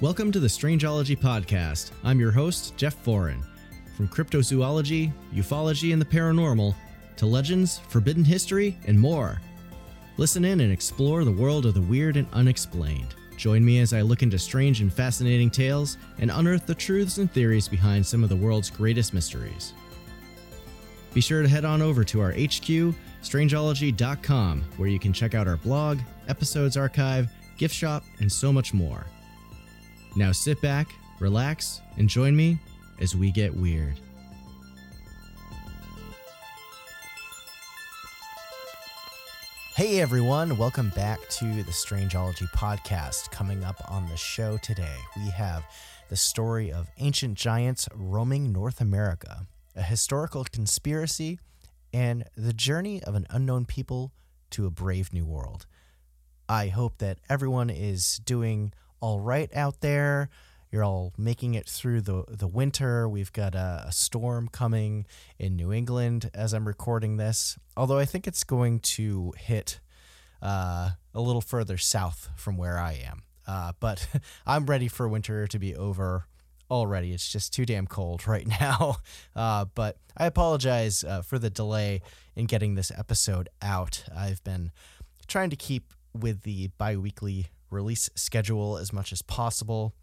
Welcome to the Strangeology Podcast. I'm your host, Jeff Foran. From cryptozoology, ufology, and the paranormal, to legends, forbidden history, and more. Listen in and explore the world of the weird and unexplained. Join me as I look into strange and fascinating tales and unearth the truths and theories behind some of the world's greatest mysteries. Be sure to head on over to our HQ, strangeology.com, where you can check out our blog, episodes archive, gift shop, and so much more. Now sit back, relax, and join me as we get weird. Hey everyone, welcome back to the Strangeology podcast. Coming up on the show today, we have the story of ancient giants roaming North America, a historical conspiracy, and the journey of an unknown people to a brave new world. I hope that everyone is doing all right out there. You're all making it through the the winter. We've got a, a, storm coming in New England as I'm recording this. Although I think it's going to hit uh, a little further south from where I am. Uh, but I'm ready for winter to be over already. It's just too damn cold right now. Uh, but I apologize uh, for the delay in getting this episode out. I've been trying to keep with the bi weekly release schedule as much as possible.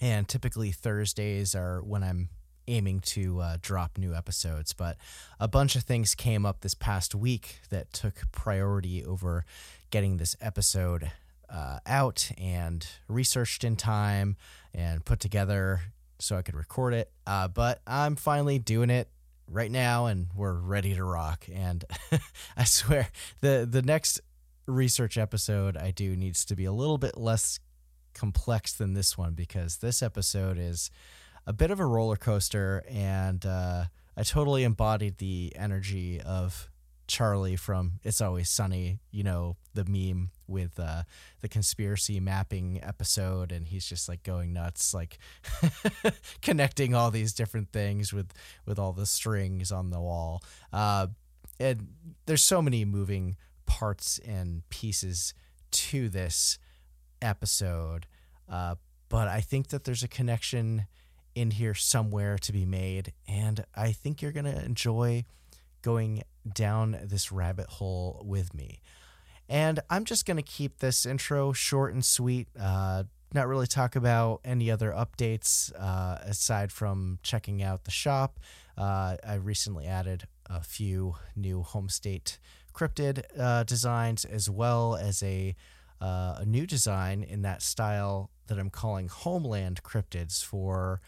And typically Thursdays are when I'm aiming to uh, drop new episodes. But a bunch of things came up this past week that took priority over getting this episode uh, out and researched in time and put together so I could record it. Uh, but I'm finally doing it right now and we're ready to rock. And I swear the, the next research episode I do needs to be a little bit less complex than this one because this episode is a bit of a roller coaster and uh, I totally embodied the energy of Charlie from It's Always Sunny, you know, the meme with uh, the conspiracy mapping episode, and he's just like going nuts, like connecting all these different things with with all the strings on the wall. Uh, and there's so many moving parts and pieces to this episode. Uh, but I think that there's a connection in here somewhere to be made. And I think you're going to enjoy going down this rabbit hole with me. And I'm just going to keep this intro short and sweet. Uh, not really talk about any other updates uh, aside from checking out the shop. Uh, I recently added a few new home state cryptid uh, designs as well as a, uh, a new design in that style that I'm calling Homeland cryptids for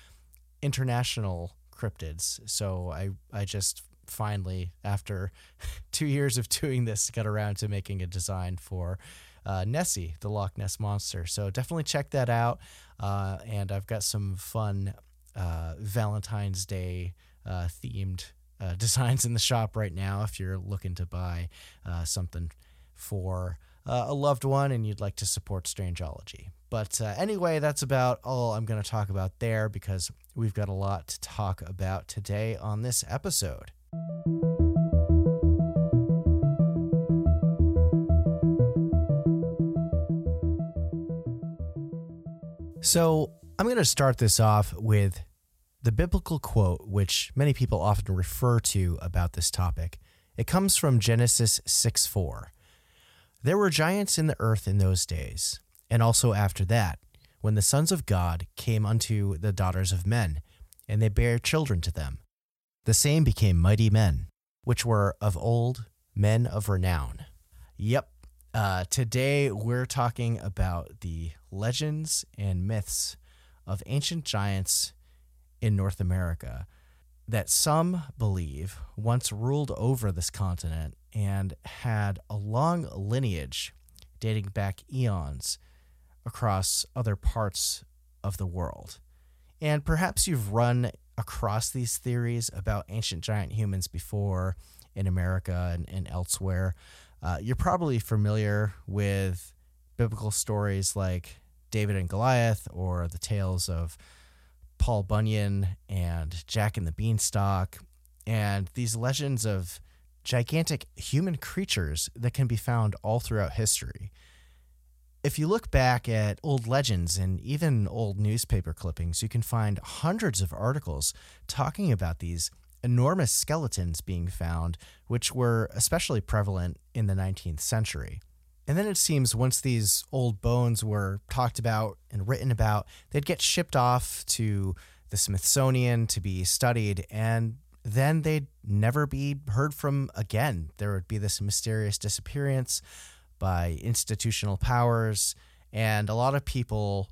international cryptids. So I, I just finally, after two years of doing this, got around to making a design for uh, Nessie, the Loch Ness Monster. So definitely check that out. Uh, and I've got some fun uh, Valentine's Day uh, themed uh, designs in the shop right now if you're looking to buy uh, something for uh, a loved one and you'd like to support Strangeology. But uh, anyway, that's about all I'm going to talk about there because we've got a lot to talk about today on this episode. So, I'm going to start this off with the biblical quote, which many people often refer to about this topic, it comes from Genesis 6 4. There were giants in the earth in those days, and also after that, when the sons of God came unto the daughters of men, and they bare children to them. The same became mighty men, which were of old men of renown. Yep, uh, today we're talking about the legends and myths of ancient giants in North America that some believe once ruled over this continent and had a long lineage dating back eons across other parts of the world. And perhaps you've run across these theories about ancient giant humans before in America and, and elsewhere. Uh, you're probably familiar with biblical stories like David and Goliath or the tales of Paul Bunyan and Jack and the Beanstalk, and these legends of gigantic human creatures that can be found all throughout history. if you look back at old legends and even old newspaper clippings, you can find hundreds of articles talking about these enormous skeletons being found, which were especially prevalent in the 19th century. And then it seems once these old bones were talked about and written about, they'd get shipped off to the Smithsonian to be studied, and then they'd never be heard from again. There would be this mysterious disappearance by institutional powers, and a lot of people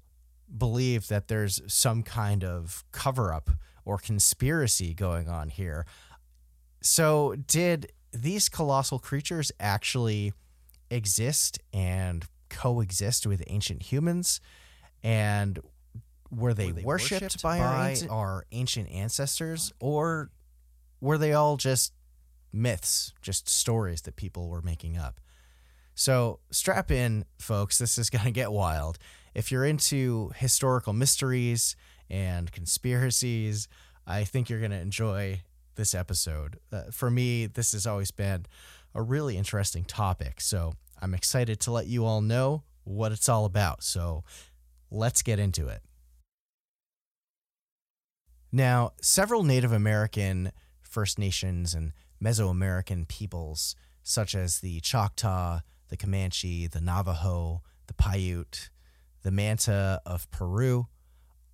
believe that there's some kind of cover up or conspiracy going on here. So, did these colossal creatures actually exist and coexist with ancient humans? And were they, were they worshipped, worshipped, by, by our, ancient, our ancient ancestors? Or were they all just myths, just stories that people were making up? So strap in, folks. This is going to get wild. If you're into historical mysteries and conspiracies, I think you're going to enjoy this episode. Uh, for me, this has always been a really interesting topic. So I'm excited to let you all know what it's all about. So let's get into it. Now, several Native American, First Nations, and Mesoamerican peoples, such as the Choctaw, the Comanche, the Navajo, the Paiute, the Manta of Peru,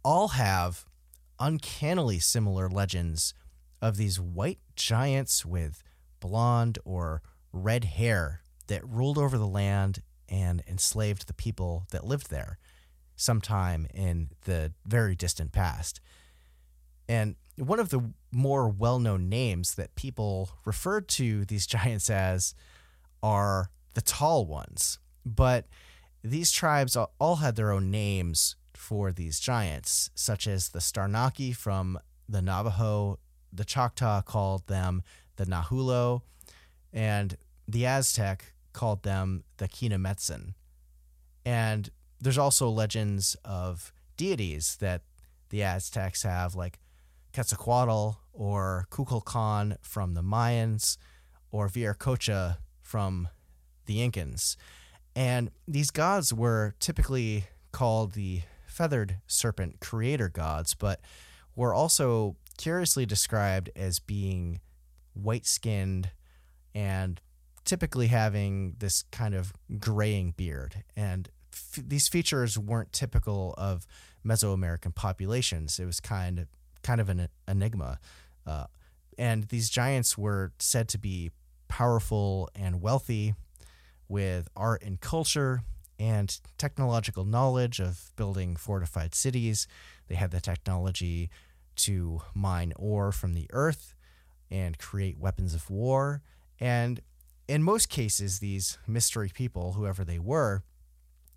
all have uncannily similar legends of these white giants with blonde or red hair that ruled over the land and enslaved the people that lived there sometime in the very distant past. And one of the more well known names that people referred to these giants as are the tall ones. But these tribes all had their own names for these giants, such as the Starnaki from the Navajo, the Choctaw called them the Nahulo, and the Aztec called them the Quinametzin. And there's also legends of deities that the Aztecs have, like Quetzalcoatl or Kukulkan from the Mayans, or Viracocha from the Incans. And these gods were typically called the feathered serpent creator gods, but were also curiously described as being white skinned and typically having this kind of graying beard. And f- these features weren't typical of Mesoamerican populations. It was kind of kind of an enigma. Uh, and these giants were said to be powerful and wealthy with art and culture and technological knowledge of building fortified cities. They had the technology to mine ore from the earth and create weapons of war. And in most cases, these mystery people, whoever they were,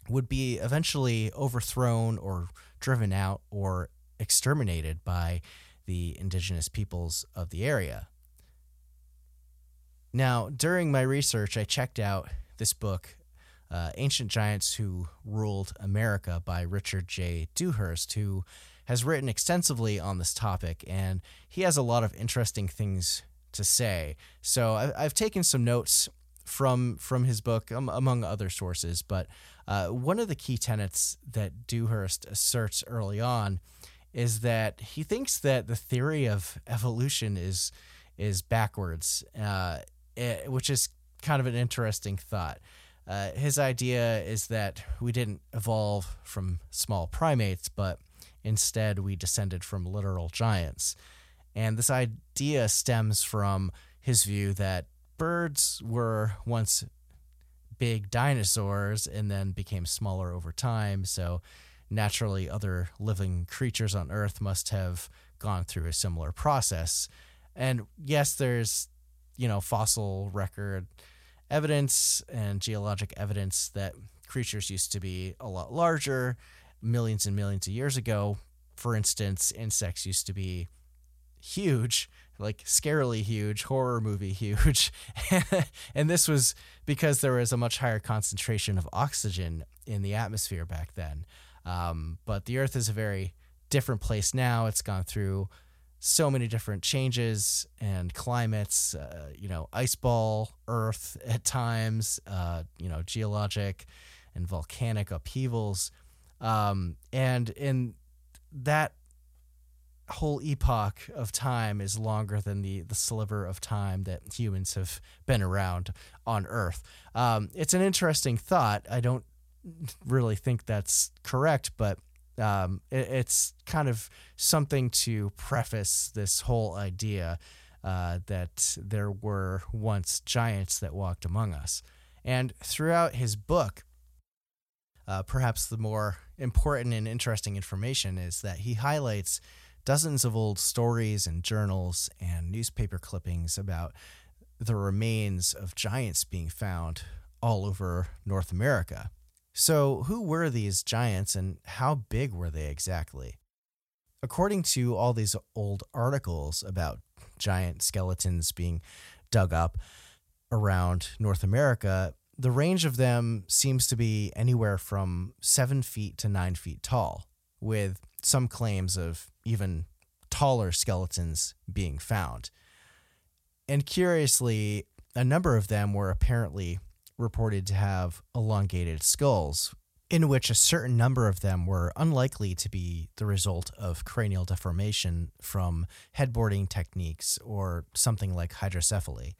would be eventually overthrown or driven out or exterminated by the indigenous peoples of the area. Now, during my research, I checked out this book, uh, Ancient Giants Who Ruled America by Richard J. Dewhurst, who has written extensively on this topic, and he has a lot of interesting things to say. So I, have taken some notes from from his book, um, among other sources. But uh, one of the key tenets that Dewhurst asserts early on is that he thinks that the theory of evolution is is backwards, uh, it, eh, which is kind of an interesting thought. Uh, his idea is that we didn't evolve from small primates, but instead we descended from literal giants. And this idea stems from his view that birds were once big dinosaurs and then became smaller over time. So naturally, other living creatures on Earth must have gone through a similar process. And yes, there's, you know, fossil record evidence and geologic evidence that creatures used to be a lot larger millions and millions of years ago. For instance, insects used to be huge, like scarily huge, horror movie huge. and this was because there was a much higher concentration of oxygen in the atmosphere back then. Um, but the Earth is a very different place now. It's gone through so many different changes and climates, uh, you know, ice ball Earth at times, uh, you know, geologic and volcanic upheavals. Um, and in that whole epoch of time is longer than the the sliver of time that humans have been around on Earth. Um, it's an interesting thought. I don't really think that's correct, but um, it, it's kind of something to preface this whole idea uh, that there were once giants that walked among us. And throughout his book, uh, perhaps the more important and interesting information is that he highlights dozens of old stories and journals and newspaper clippings about the remains of giants being found all over North America. So, who were these giants and how big were they exactly? According to all these old articles about giant skeletons being dug up around North America, the range of them seems to be anywhere from seven feet to nine feet tall, with some claims of even taller skeletons being found. And curiously, a number of them were apparently reported to have elongated skulls, in which a certain number of them were unlikely to be the result of cranial deformation from headboarding techniques or something like hydrocephaly.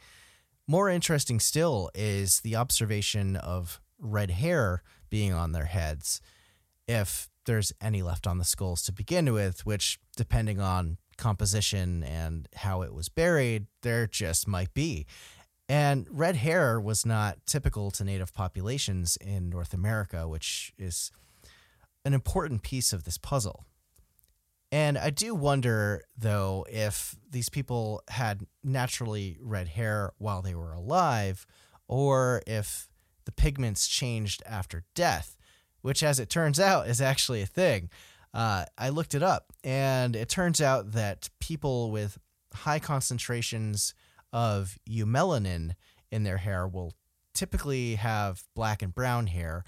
More interesting still is the observation of red hair being on their heads, if there's any left on the skulls to begin with, which, depending on composition and how it was buried, there just might be. And red hair was not typical to native populations in North America, which is an important piece of this puzzle. And I do wonder, though, if these people had naturally red hair while they were alive, or if the pigments changed after death, which, as it turns out, is actually a thing. Uh, I looked it up, and it turns out that people with high concentrations of eumelanin in their hair will typically have black and brown hair,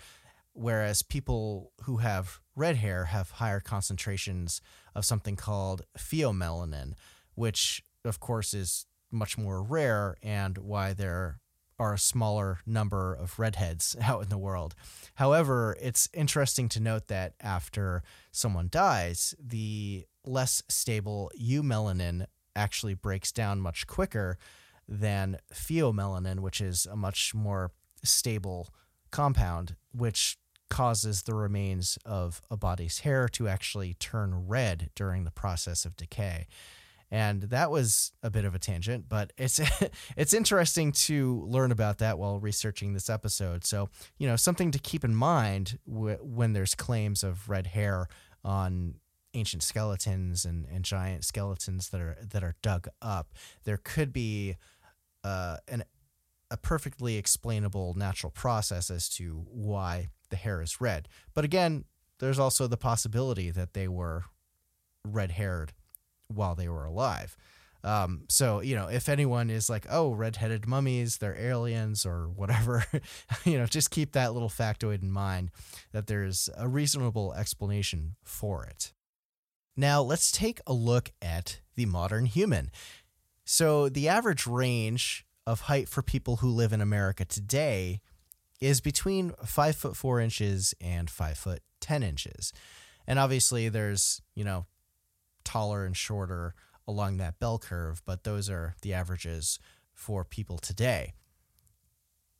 whereas people who have red hair have higher concentrations of something called pheomelanin, which of course is much more rare and why there are a smaller number of redheads out in the world. However, it's interesting to note that after someone dies, the less stable eumelanin actually breaks down much quicker than pheomelanin, which is a much more stable compound, which causes the remains of a body's hair to actually turn red during the process of decay. And that was a bit of a tangent, but it's it's interesting to learn about that while researching this episode. So, you know, something to keep in mind when there's claims of red hair on ancient skeletons and, and giant skeletons that are that are dug up. There could be uh, an a perfectly explainable natural process as to why the hair is red. But again, there's also the possibility that they were red haired while they were alive. Um, so, you know, if anyone is like, oh, red-headed mummies, they're aliens or whatever, you know, just keep that little factoid in mind that there's a reasonable explanation for it. Now, let's take a look at the modern human. So, the average range of height for people who live in America today is between five foot four inches and five foot 10 inches. And obviously, there's, you know, taller and shorter along that bell curve, but those are the averages for people today.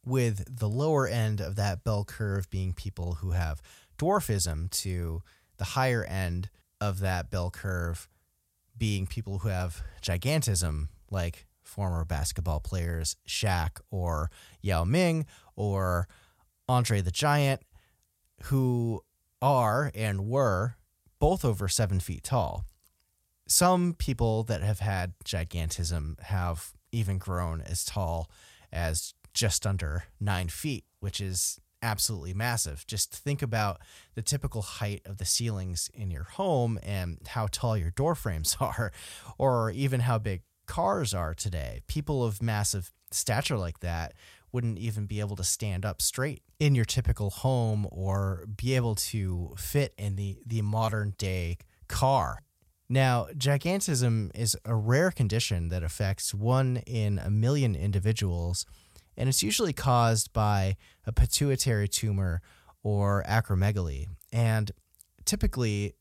With the lower end of that bell curve being people who have dwarfism, to the higher end of that bell curve being people who have gigantism, like former basketball players Shaq or Yao Ming or Andre the Giant, who are and were both over seven feet tall. Some people that have had gigantism have even grown as tall as just under nine feet, which is absolutely massive. Just think about the typical height of the ceilings in your home and how tall your door frames are, or even how big cars are today. People of massive stature like that wouldn't even be able to stand up straight in your typical home or be able to fit in the, the modern day car. Now, gigantism is a rare condition that affects one in a million individuals, and it's usually caused by a pituitary tumor or acromegaly. And typically,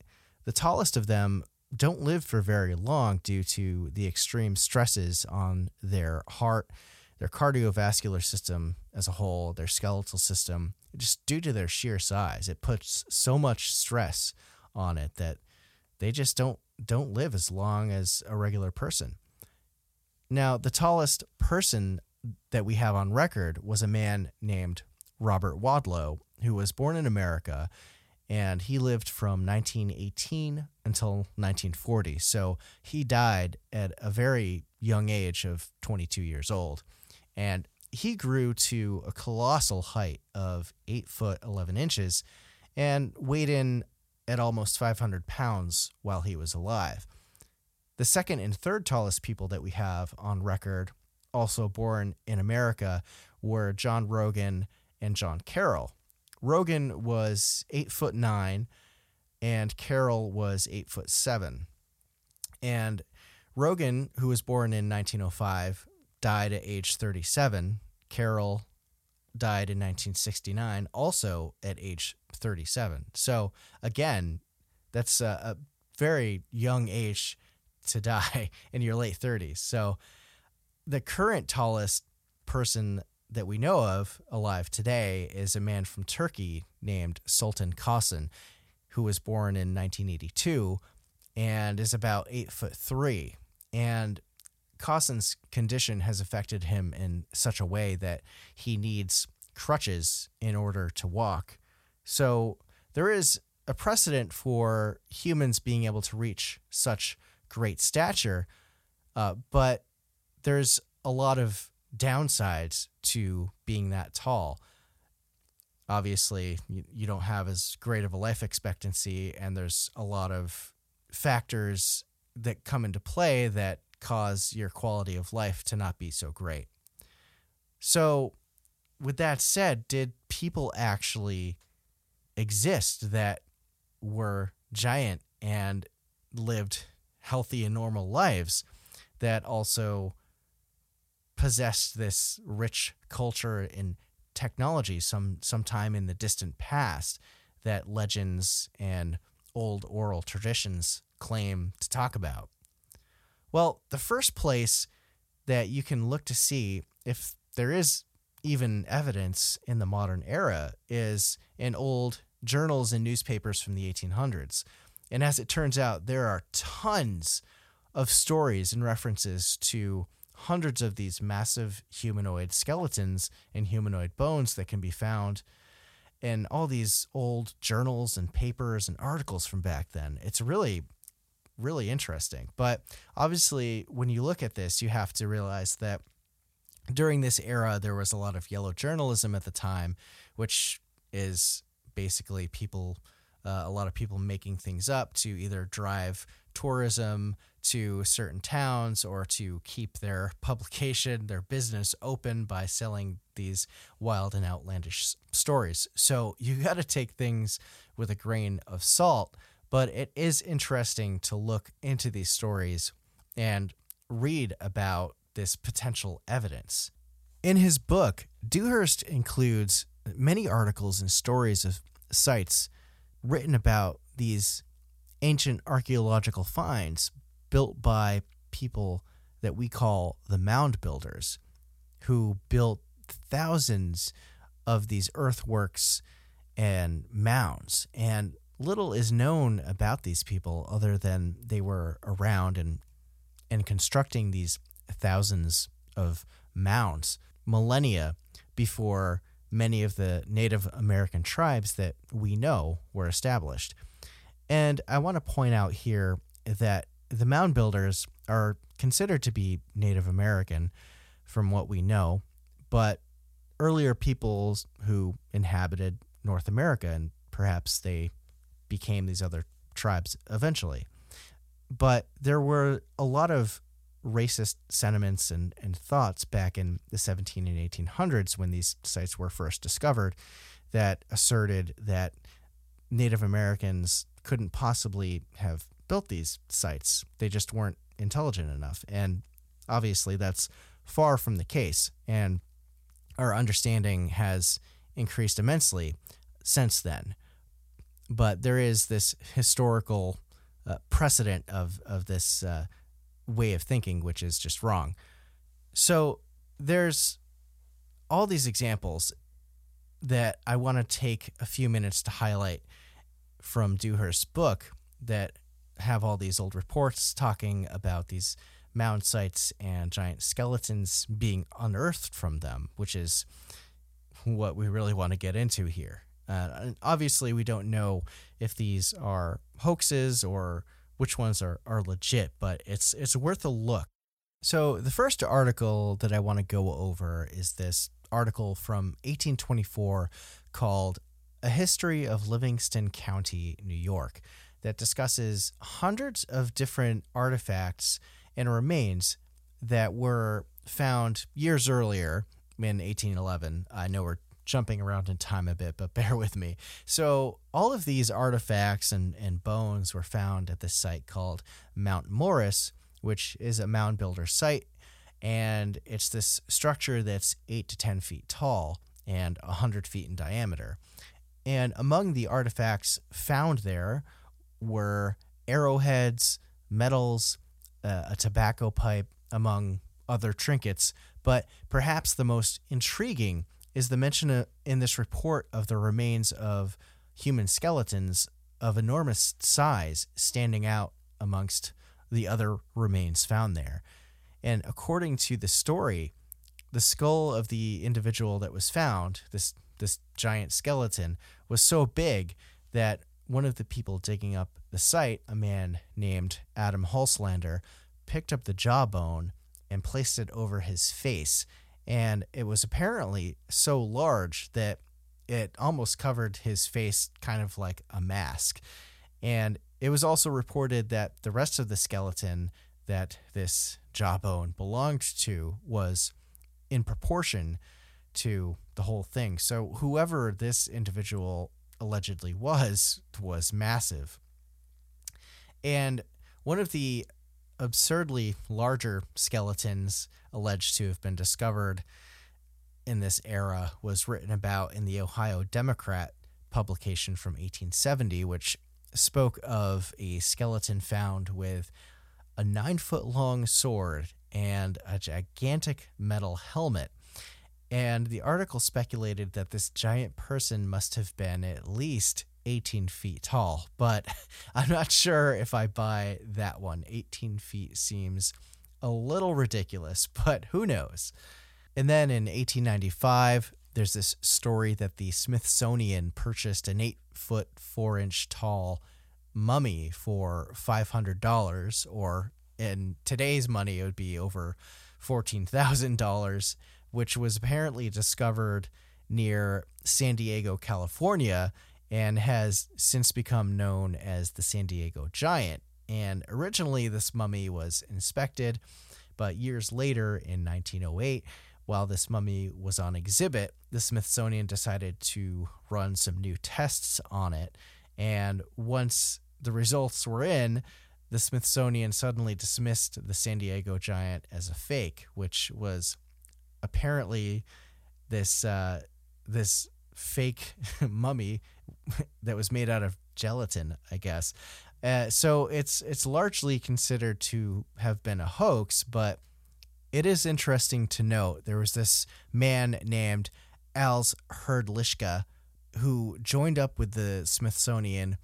the tallest of them don't live for very long due to the extreme stresses on their heart, their cardiovascular system as a whole, their skeletal system, just due to their sheer size. It puts so much stress on it that they just don't don't live as long as a regular person. Now, the tallest person that we have on record was a man named Robert Wadlow, who was born in America and he lived from 1918 until 1940. So he died at a very young age of 22 years old. And he grew to a colossal height of 8 foot 11 inches and weighed in at almost 500 pounds while he was alive. The second and third tallest people that we have on record, also born in America, were John Rogan and John Carroll. Rogan was eight foot nine, and Carroll was eight foot seven. And Rogan, who was born in 1905, died at age 37. Carroll died in 1969, also at age 37. So again, that's a, a very young age to die in your late 30s. So the current tallest person that we know of alive today is a man from Turkey named Sultan Kösen, who was born in 1982 and is about eight foot three. And Kösen's condition has affected him in such a way that he needs crutches in order to walk. So there is a precedent for humans being able to reach such great stature, uh, but there's a lot of downsides to being that tall. Obviously, you, you don't have as great of a life expectancy, and there's a lot of factors that come into play that cause your quality of life to not be so great. So, with that said, did people actually exist that were giant and lived healthy and normal lives that also possessed this rich culture and technology some sometime in the distant past that legends and old oral traditions claim to talk about. Well, the first place that you can look to see if there is even evidence in the modern era is in old journals and newspapers from the 1800s. And as it turns out, there are tons of stories and references to hundreds of these massive humanoid skeletons and humanoid bones that can be found in all these old journals and papers and articles from back then. It's really, really interesting. But obviously, when you look at this, you have to realize that during this era, there was a lot of yellow journalism at the time, which is basically people, uh, a lot of people making things up to either drive tourism to certain towns or to keep their publication, their business open by selling these wild and outlandish stories. So you got to take things with a grain of salt, but it is interesting to look into these stories and read about this potential evidence. In his book, Dewhurst includes many articles and stories of sites written about these ancient archaeological finds built by people that we call the mound builders, who built thousands of these earthworks and mounds. And little is known about these people other than they were around and and constructing these thousands of mounds millennia before many of the Native American tribes that we know were established. And I want to point out here that the mound builders are considered to be Native American from what we know, but earlier peoples who inhabited North America and perhaps they became these other tribes eventually. But there were a lot of racist sentiments and, and thoughts back in the 17 and 1800s when these sites were first discovered that asserted that Native Americans couldn't possibly have built these sites. They just weren't intelligent enough. And obviously, that's far from the case. And our understanding has increased immensely since then. But there is this historical uh, precedent of, of this uh, way of thinking, which is just wrong. So there's all these examples that I want to take a few minutes to highlight from Dewhurst's book that have all these old reports talking about these mound sites and giant skeletons being unearthed from them, which is what we really want to get into here. Uh, obviously, we don't know if these are hoaxes or which ones are, are legit, but it's it's worth a look. So the first article that I want to go over is this article from 1824 called A History of Livingston County, New York, that discusses hundreds of different artifacts and remains that were found years earlier in 1811. I know we're jumping around in time a bit, but bear with me. So, all of these artifacts and, and bones were found at this site called Mount Morris, which is a mound builder site. And it's this structure that's 8 to 10 feet tall and 100 feet in diameter. And among the artifacts found there were arrowheads, medals, uh, a tobacco pipe, among other trinkets. But perhaps the most intriguing is the mention in this report of the remains of human skeletons of enormous size standing out amongst the other remains found there. And according to the story, the skull of the individual that was found, this this giant skeleton, was so big that one of the people digging up the site, a man named Adam Hulslander, picked up the jawbone and placed it over his face. And it was apparently so large that it almost covered his face, kind of like a mask. And it was also reported that the rest of the skeleton that this jawbone belonged to was in proportion to the whole thing. So whoever this individual allegedly was was massive. And one of the absurdly larger skeletons alleged to have been discovered in this era was written about in the Ohio Democrat publication from 1870, which spoke of a skeleton found with a nine foot long sword and a gigantic metal helmet. And the article speculated that this giant person must have been at least 18 feet tall, but I'm not sure if I buy that one. 18 feet seems a little ridiculous, but who knows? And then in 1895, there's this story that the Smithsonian purchased an eight foot, four inch tall mummy for $500, or in today's money, it would be over $14,000, which was apparently discovered near San Diego, California, and has since become known as the San Diego Giant. And originally, this mummy was inspected, but years later, in 1908, while this mummy was on exhibit, the Smithsonian decided to run some new tests on it. And once the results were in, the Smithsonian suddenly dismissed the San Diego Giant as a fake, which was apparently this uh, this fake mummy that was made out of gelatin, I guess. Uh, so it's it's largely considered to have been a hoax, but it is interesting to note there was this man named Ales Hrdlicka who joined up with the Smithsonian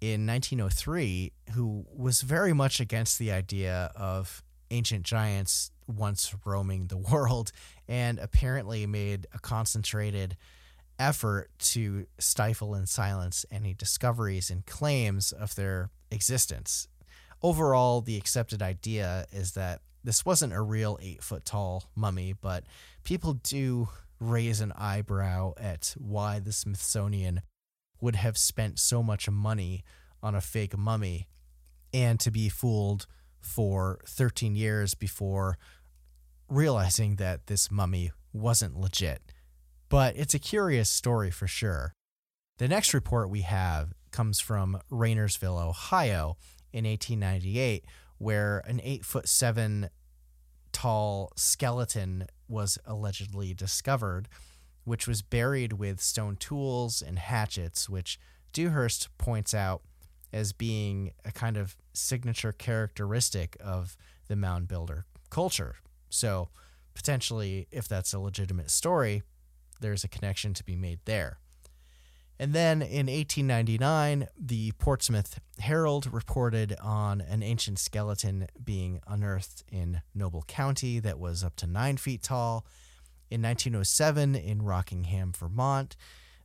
in 1903 who was very much against the idea of ancient giants once roaming the world and apparently made a concentrated effort to stifle and silence any discoveries and claims of their existence. Overall, the accepted idea is that this wasn't a real eight foot tall mummy, but people do raise an eyebrow at why the Smithsonian would have spent so much money on a fake mummy and to be fooled for 13 years before realizing that this mummy wasn't legit but it's a curious story for sure. The next report we have comes from Rainersville, Ohio in 1898, where an eight foot seven tall skeleton was allegedly discovered, which was buried with stone tools and hatchets, which Dewhurst points out as being a kind of signature characteristic of the mound builder culture. So, potentially, if that's a legitimate story, there's a connection to be made there. And then in 1899, the Portsmouth Herald reported on an ancient skeleton being unearthed in Noble County that was up to nine feet tall. In 1907, in Rockingham, Vermont,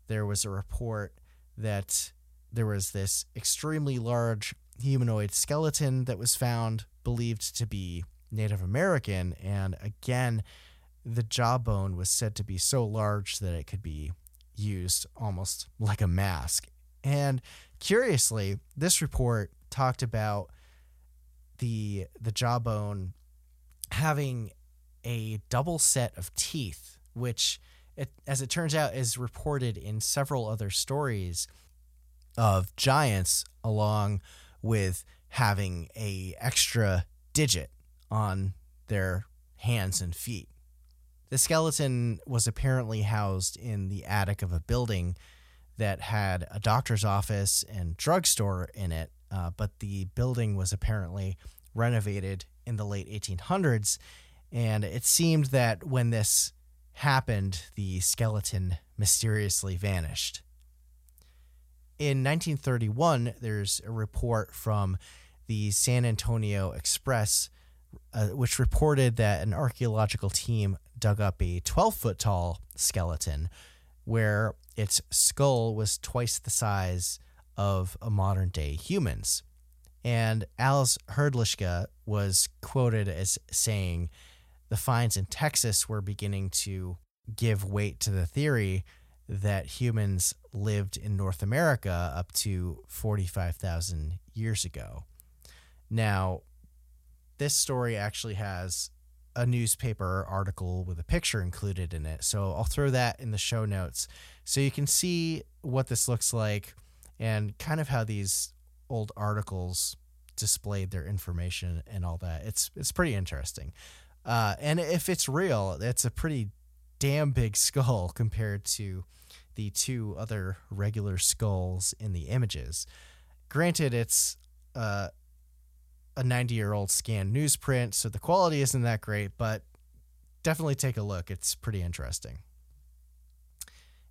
there was a report that there was this extremely large humanoid skeleton that was found, believed to be Native American. And again, the jawbone was said to be so large that it could be used almost like a mask. And curiously, this report talked about the the jawbone having a double set of teeth, which, it, as it turns out, is reported in several other stories of giants, along with having a extra digit on their hands and feet. The skeleton was apparently housed in the attic of a building that had a doctor's office and drugstore in it, uh, but the building was apparently renovated in the late 1800s. And it seemed that when this happened, the skeleton mysteriously vanished. In 1931, there's a report from the San Antonio Express, uh, which reported that an archaeological team dug up a 12 foot tall skeleton where its skull was twice the size of a modern day human's. And Alice Hrdlicka was quoted as saying the finds in Texas were beginning to give weight to the theory that humans lived in North America up to 45,000 years ago. Now, this story actually has a newspaper article with a picture included in it. So I'll throw that in the show notes so you can see what this looks like and kind of how these old articles displayed their information and all that. It's it's pretty interesting. Uh, and if it's real, it's a pretty damn big skull compared to the two other regular skulls in the images. Granted, it's uh, a 90 year old scanned newsprint, so the quality isn't that great, but definitely take a look. It's pretty interesting.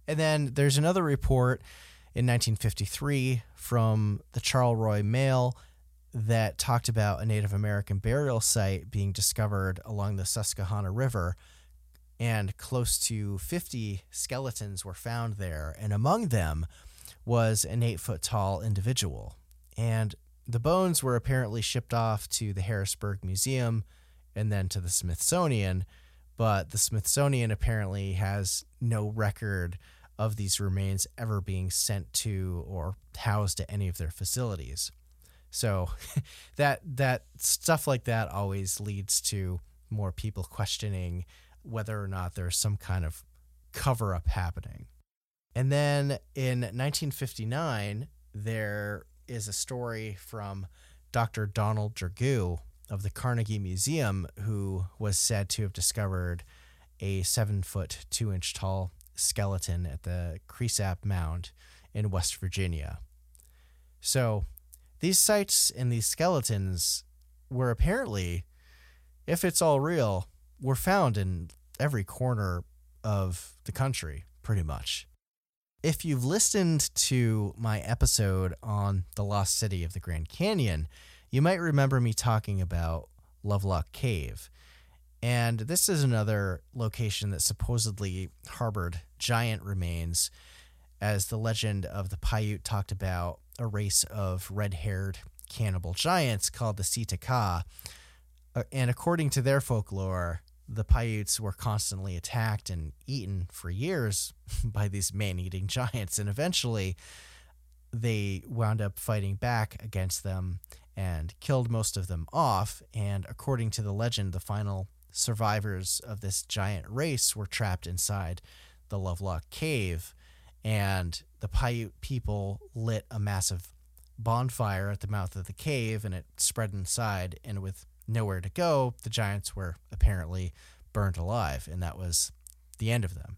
And then there's another report in 1953 from the Charleroi Mail that talked about a Native American burial site being discovered along the Susquehanna River. And close to 50 skeletons were found there. And among them was an eight foot tall individual. And the bones were apparently shipped off to the Harrisburg Museum and then to the Smithsonian, but the Smithsonian apparently has no record of these remains ever being sent to or housed at any of their facilities. So that that stuff like that always leads to more people questioning whether or not there's some kind of cover up happening. And then in 1959, there is a story from Dr. Donald Dragoo of the Carnegie Museum, who was said to have discovered a seven foot, two inch tall skeleton at the Cresap Mound in West Virginia. So, these sites and these skeletons were apparently, if it's all real, were found in every corner of the country, pretty much if you've listened to my episode on the lost city of the Grand Canyon, you might remember me talking about Lovelock Cave. And this is another location that supposedly harbored giant remains, as the legend of the Paiute talked about a race of red haired cannibal giants called the Sitaka. Uh, and according to their folklore, the Paiutes were constantly attacked and eaten for years by these man eating giants. And eventually, they wound up fighting back against them and killed most of them off. And according to the legend, the final survivors of this giant race were trapped inside the Lovelock Cave. And the Paiute people lit a massive bonfire at the mouth of the cave and it spread inside. And with nowhere to go, the Giants were apparently burned alive, and that was the end of them.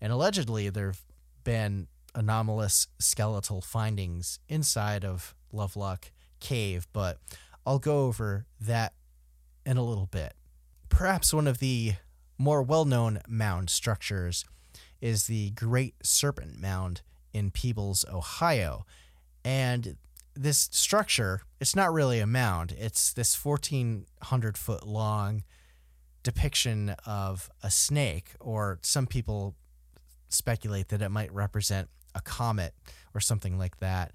And allegedly, there have been anomalous skeletal findings inside of Lovelock Cave, but I'll go over that in a little bit. Perhaps one of the more well known mound structures is the Great Serpent Mound in Peebles, Ohio. And this structure, it's not really a mound, it's this 1,400 foot long depiction of a snake, or some people speculate that it might represent a comet or something like that.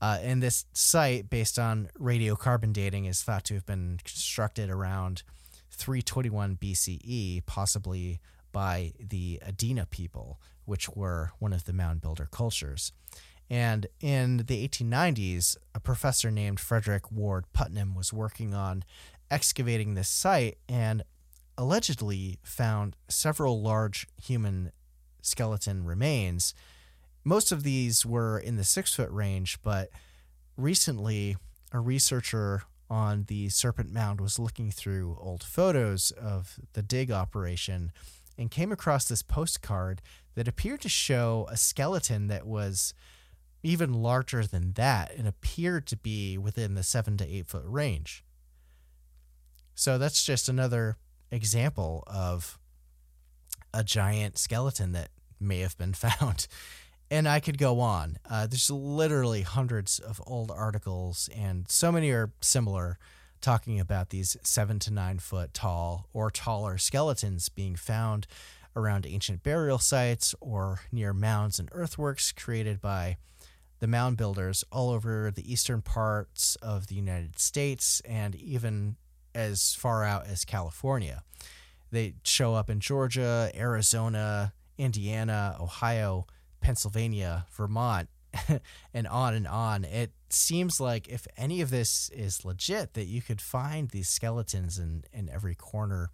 Uh, and this site, based on radiocarbon dating, is thought to have been constructed around 321 BCE, possibly by the Adena people, which were one of the mound builder cultures. And in the 1890s, a professor named Frederick Ward Putnam was working on excavating this site and allegedly found several large human skeleton remains. Most of these were in the six foot range, but recently a researcher on the Serpent Mound was looking through old photos of the dig operation and came across this postcard that appeared to show a skeleton that was even larger than that and appeared to be within the seven to eight foot range. So that's just another example of a giant skeleton that may have been found. And I could go on. Uh, there's literally hundreds of old articles, and so many are similar, talking about these seven to nine foot tall or taller skeletons being found around ancient burial sites or near mounds and earthworks created by the mound builders all over the eastern parts of the United States and even as far out as California. They show up in Georgia, Arizona, Indiana, Ohio, Pennsylvania, Vermont, and on and on. It seems like if any of this is legit, that you could find these skeletons in, in every corner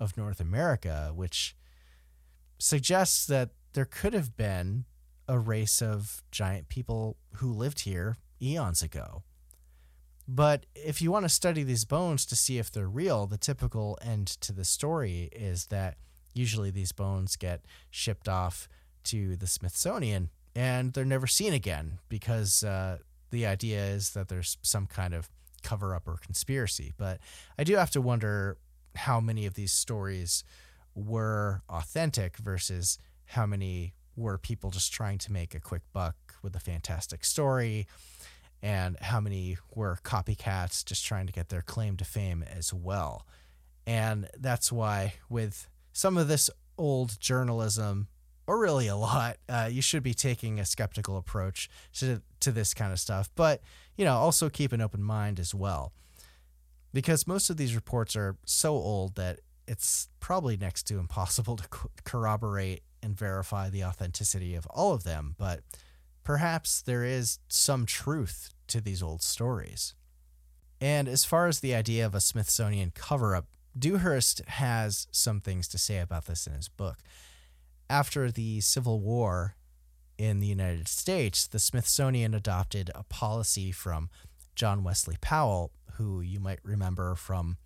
of North America, which suggests that there could have been a race of giant people who lived here eons ago. But if you want to study these bones to see if they're real, the typical end to the story is that usually these bones get shipped off to the Smithsonian and they're never seen again because uh, the idea is that there's some kind of cover up or conspiracy. But I do have to wonder how many of these stories were authentic versus how many were people just trying to make a quick buck with a fantastic story and how many were copycats just trying to get their claim to fame as well. And that's why, with some of this old journalism, or really a lot, uh, you should be taking a skeptical approach to, to this kind of stuff. But, you know, also keep an open mind as well. Because most of these reports are so old that it's probably next to impossible to co- corroborate and verify the authenticity of all of them. But perhaps there is some truth to these old stories. And as far as the idea of a Smithsonian cover up, Dewhurst has some things to say about this in his book. After the Civil War in the United States, the Smithsonian adopted a policy from John Wesley Powell, who you might remember from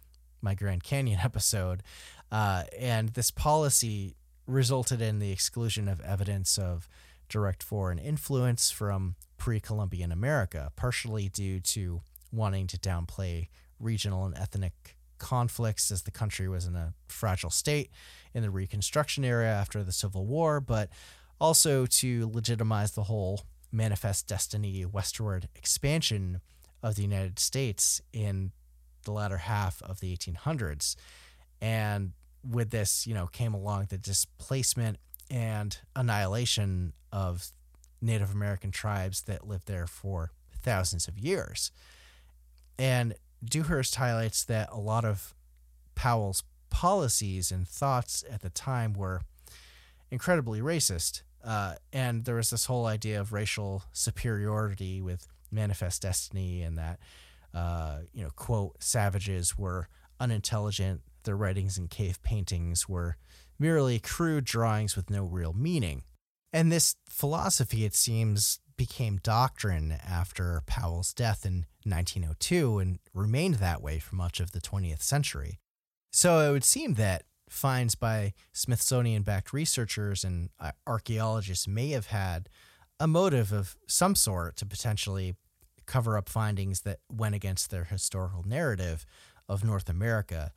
my Grand Canyon episode. Uh, and this policy resulted in the exclusion of evidence of direct foreign influence from pre Columbian America, partially due to wanting to downplay regional and ethnic conflicts as the country was in a fragile state in the Reconstruction era after the Civil War, but also to legitimize the whole manifest destiny westward expansion of the United States in the latter half of the 1800s. And with this, you know, came along the displacement and annihilation of Native American tribes that lived there for thousands of years. And Dewhurst highlights that a lot of Powell's policies and thoughts at the time were incredibly racist. Uh, and there was this whole idea of racial superiority with manifest destiny and that, uh, you know, quote, savages were unintelligent, their writings and cave paintings were merely crude drawings with no real meaning. And this philosophy, it seems, became doctrine after Powell's death in 1902 and remained that way for much of the 20th century. So it would seem that finds by Smithsonian backed researchers and uh, archaeologists may have had a motive of some sort to potentially cover up findings that went against their historical narrative of North America.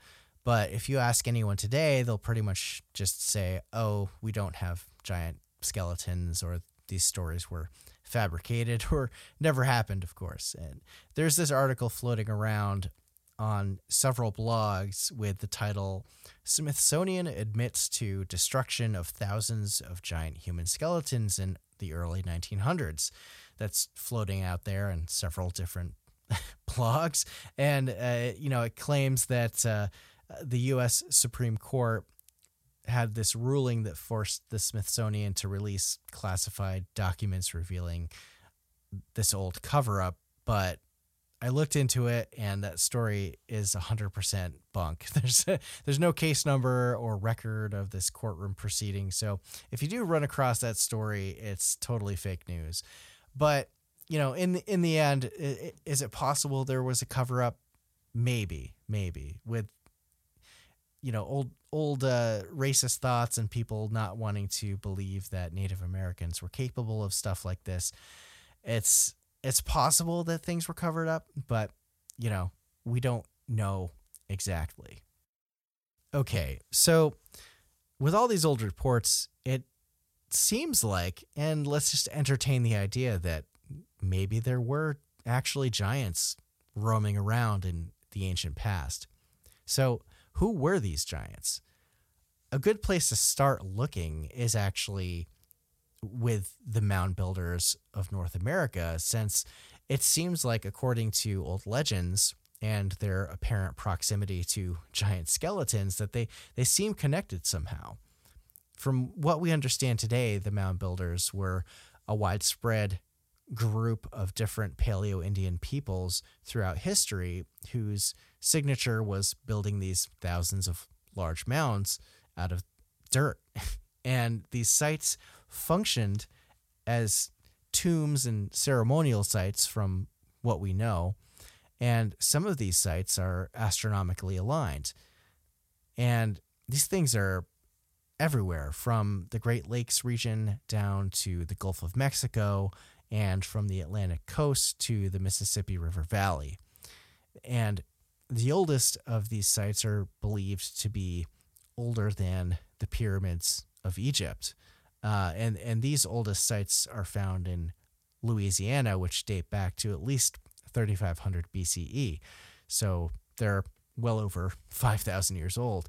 But if you ask anyone today, they'll pretty much just say, oh, we don't have giant skeletons, or these stories were fabricated or never happened, of course. And there's this article floating around on several blogs with the title Smithsonian admits to destruction of thousands of giant human skeletons in the early 1900s. That's floating out there in several different blogs. And, uh, you know, it claims that uh, the U.S. Supreme Court had this ruling that forced the Smithsonian to release classified documents revealing this old cover up. But I looked into it, and that story is 100% bunk. There's a, there's no case number or record of this courtroom proceeding. So if you do run across that story, it's totally fake news. But you know, in the, in the end, is it possible there was a cover up? Maybe, maybe with you know old old uh, racist thoughts and people not wanting to believe that Native Americans were capable of stuff like this. It's it's possible that things were covered up, but you know, we don't know exactly. Okay, so with all these old reports, it seems like, and let's just entertain the idea that maybe there were actually giants roaming around in the ancient past. So, who were these giants? A good place to start looking is actually with the mound builders of North America, since it seems like, according to old legends and their apparent proximity to giant skeletons, that they, they seem connected somehow. From what we understand today, the mound builders were a widespread group of different Paleo Indian peoples throughout history whose signature was building these thousands of large mounds out of dirt. and these sites functioned as tombs and ceremonial sites from what we know. And some of these sites are astronomically aligned. And these things are everywhere from the Great Lakes region down to the Gulf of Mexico and from the Atlantic coast to the Mississippi River Valley. And the oldest of these sites are believed to be older than the pyramids of Egypt. Uh, and, and these oldest sites are found in Louisiana, which date back to at least 3500 BCE. So they're well over 5,000 years old.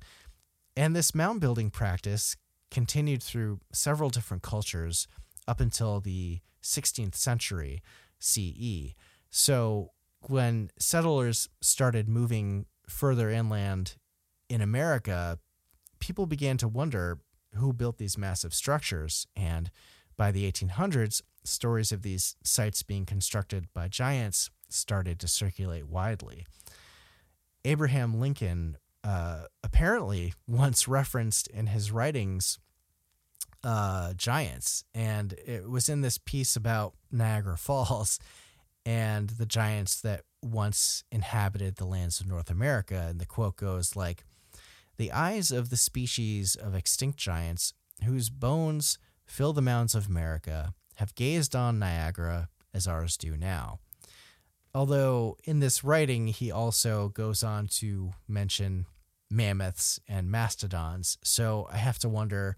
And this mound building practice continued through several different cultures up until the 16th century CE. So when settlers started moving further inland in America, people began to wonder who built these massive structures. And by the 1800s, stories of these sites being constructed by giants started to circulate widely. Abraham Lincoln uh, apparently once referenced in his writings uh, giants, and it was in this piece about Niagara Falls and the giants that once inhabited the lands of North America. And the quote goes like, "The eyes of the species of extinct giants, whose bones fill the mounds of America, have gazed on Niagara as ours do now." Although in this writing, he also goes on to mention mammoths and mastodons. So I have to wonder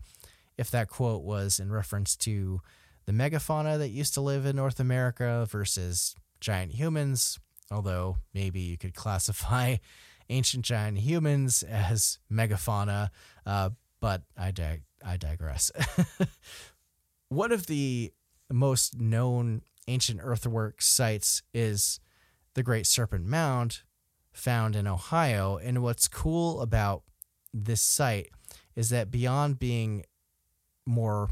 if that quote was in reference to the megafauna that used to live in North America versus giant humans, although maybe you could classify ancient giant humans as megafauna, uh, but I, dig- I digress. One of the most known ancient earthwork sites is the Great Serpent Mound found in Ohio. And what's cool about this site is that beyond being more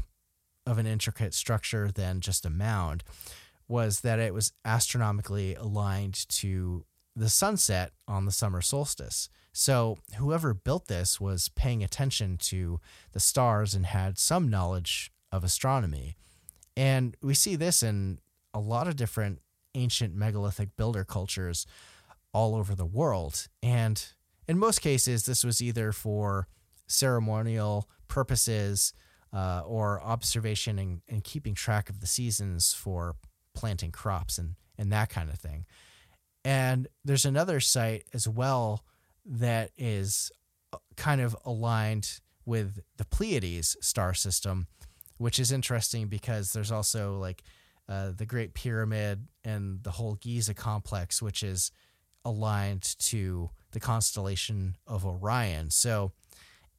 of an intricate structure than just a mound was that it was astronomically aligned to the sunset on the summer solstice. So, whoever built this was paying attention to the stars and had some knowledge of astronomy. And we see this in a lot of different ancient megalithic builder cultures all over the world. And in most cases, this was either for ceremonial purposes uh, or observation and, and keeping track of the seasons for planting crops and, and that kind of thing. And there's another site as well that is uh, kind of aligned with the Pleiades star system, which is interesting because there's also like uh, the Great Pyramid and the whole Giza complex, which is aligned to the constellation of Orion. So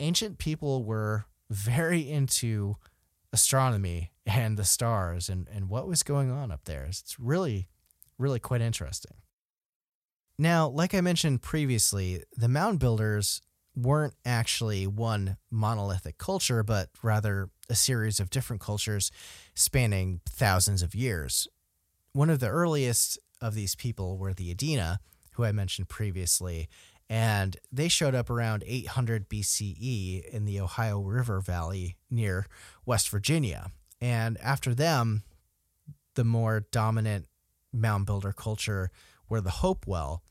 ancient people were very into astronomy and the stars and, and what was going on up there. It's really, really quite interesting. Now, like I mentioned previously, the mound builders weren't actually one monolithic culture, but rather a series of different cultures spanning thousands of years. One of the earliest of these people were the Adena, who I mentioned previously, and they showed up around 800 BCE in the Ohio River Valley near West Virginia. And after them, the more dominant mound builder culture were the Hopewell,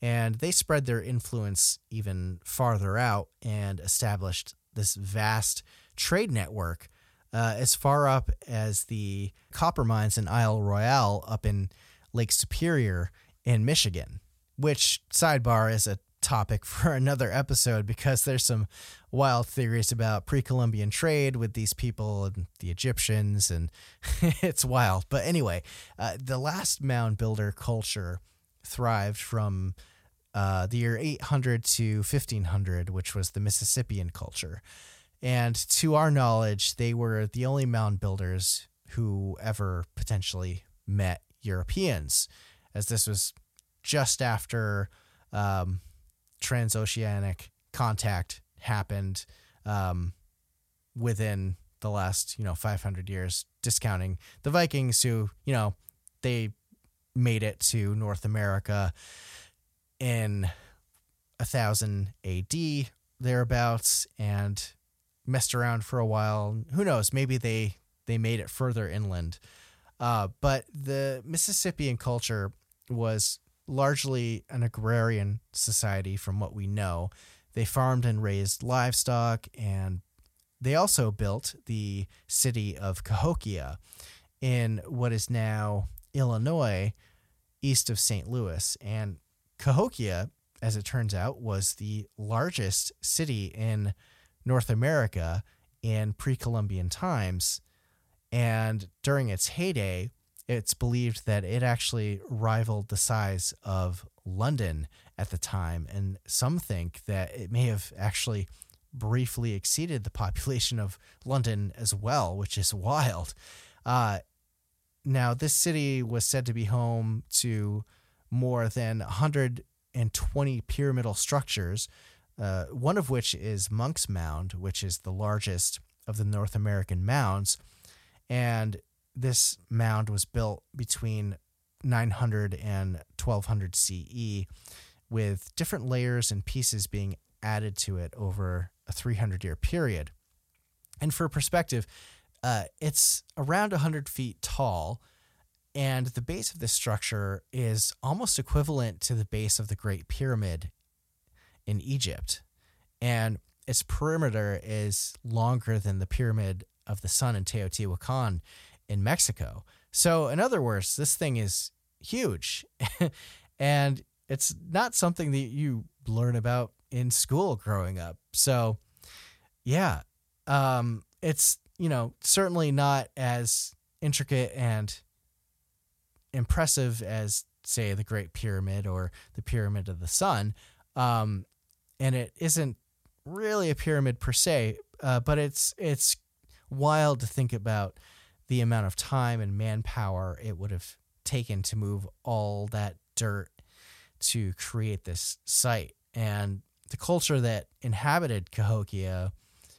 and they spread their influence even farther out and established this vast trade network uh, as far up as the copper mines in Isle Royale up in Lake Superior in Michigan, which, sidebar, is a topic for another episode because there's some wild theories about pre-Columbian trade with these people and the Egyptians, and it's wild. But anyway, uh, the last mound builder culture thrived from uh, the year 800 to 1500, which was the Mississippian culture. And to our knowledge, they were the only mound builders who ever potentially met Europeans, as this was just after um, transoceanic contact happened um, within the last you know 500 years discounting the vikings who you know they made it to north america in a thousand ad thereabouts and messed around for a while. Who knows? Maybe they they made it further inland. Uh, but the mississippian culture was largely an agrarian society from what we know. They farmed and raised livestock, and they also built the city of Cahokia in what is now Illinois, east of St. Louis. And Cahokia, as it turns out, was the largest city in North America in pre Columbian times. And during its heyday, it's believed that it actually rivaled the size of London at the time, and some think that it may have actually briefly exceeded the population of London as well, which is wild. Uh, now, this city was said to be home to more than 120 pyramidal structures, uh, one of which is Monk's Mound, which is the largest of the North American mounds. And this mound was built between 900 and 1200 CE, with different layers and pieces being added to it over a 300 year period. And for perspective, uh, it's around 100 feet tall, and the base of this structure is almost equivalent to the base of the Great Pyramid in Egypt. And its perimeter is longer than the Pyramid of the Sun in Teotihuacan in Mexico. So, in other words, this thing is huge. and it's not something that you learn about in school growing up. So, yeah, um, it's, you know, certainly not as intricate and impressive as, say, the Great Pyramid or the Pyramid of the Sun. Um, and it isn't really a pyramid per se, uh, but it's it's wild to think about the amount of time and manpower it would have taken to move all that dirt to create this site. And the culture that inhabited Cahokia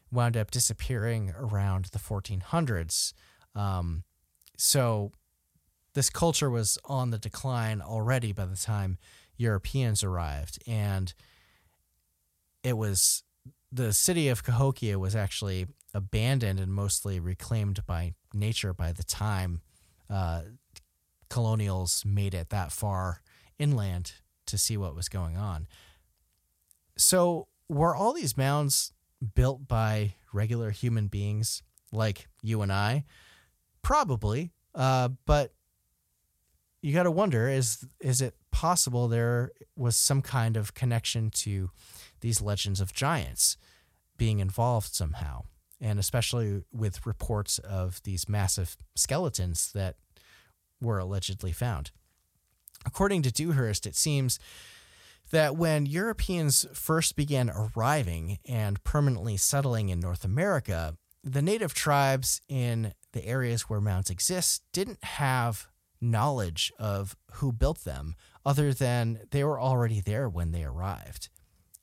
wound up disappearing around the 1400s. Um, so this culture was on the decline already by the time Europeans arrived. And it was the city of Cahokia was actually abandoned and mostly reclaimed by nature by the time uh, colonials made it that far inland to see what was going on. So, were all these mounds built by regular human beings like you and I? Probably. Uh, but you got to wonder is is it possible there was some kind of connection to these legends of giants being involved somehow and especially with reports of these massive skeletons that were allegedly found according to dewhurst it seems that when Europeans first began arriving and permanently settling in North America, the native tribes in the areas where mounds exist didn't have knowledge of who built them other than they were already there when they arrived.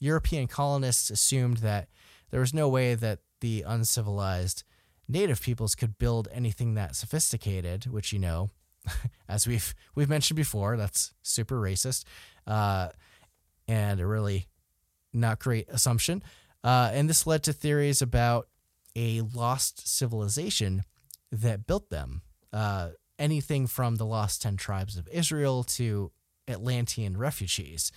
European colonists assumed that there was no way that the uncivilized native peoples could build anything that sophisticated, which you know, as we've we've mentioned before, that's super racist. Uh, and a really not great assumption. Uh, and this led to theories about a lost civilization that built them. Uh, anything from the lost 10 tribes of Israel to Atlantean refugees.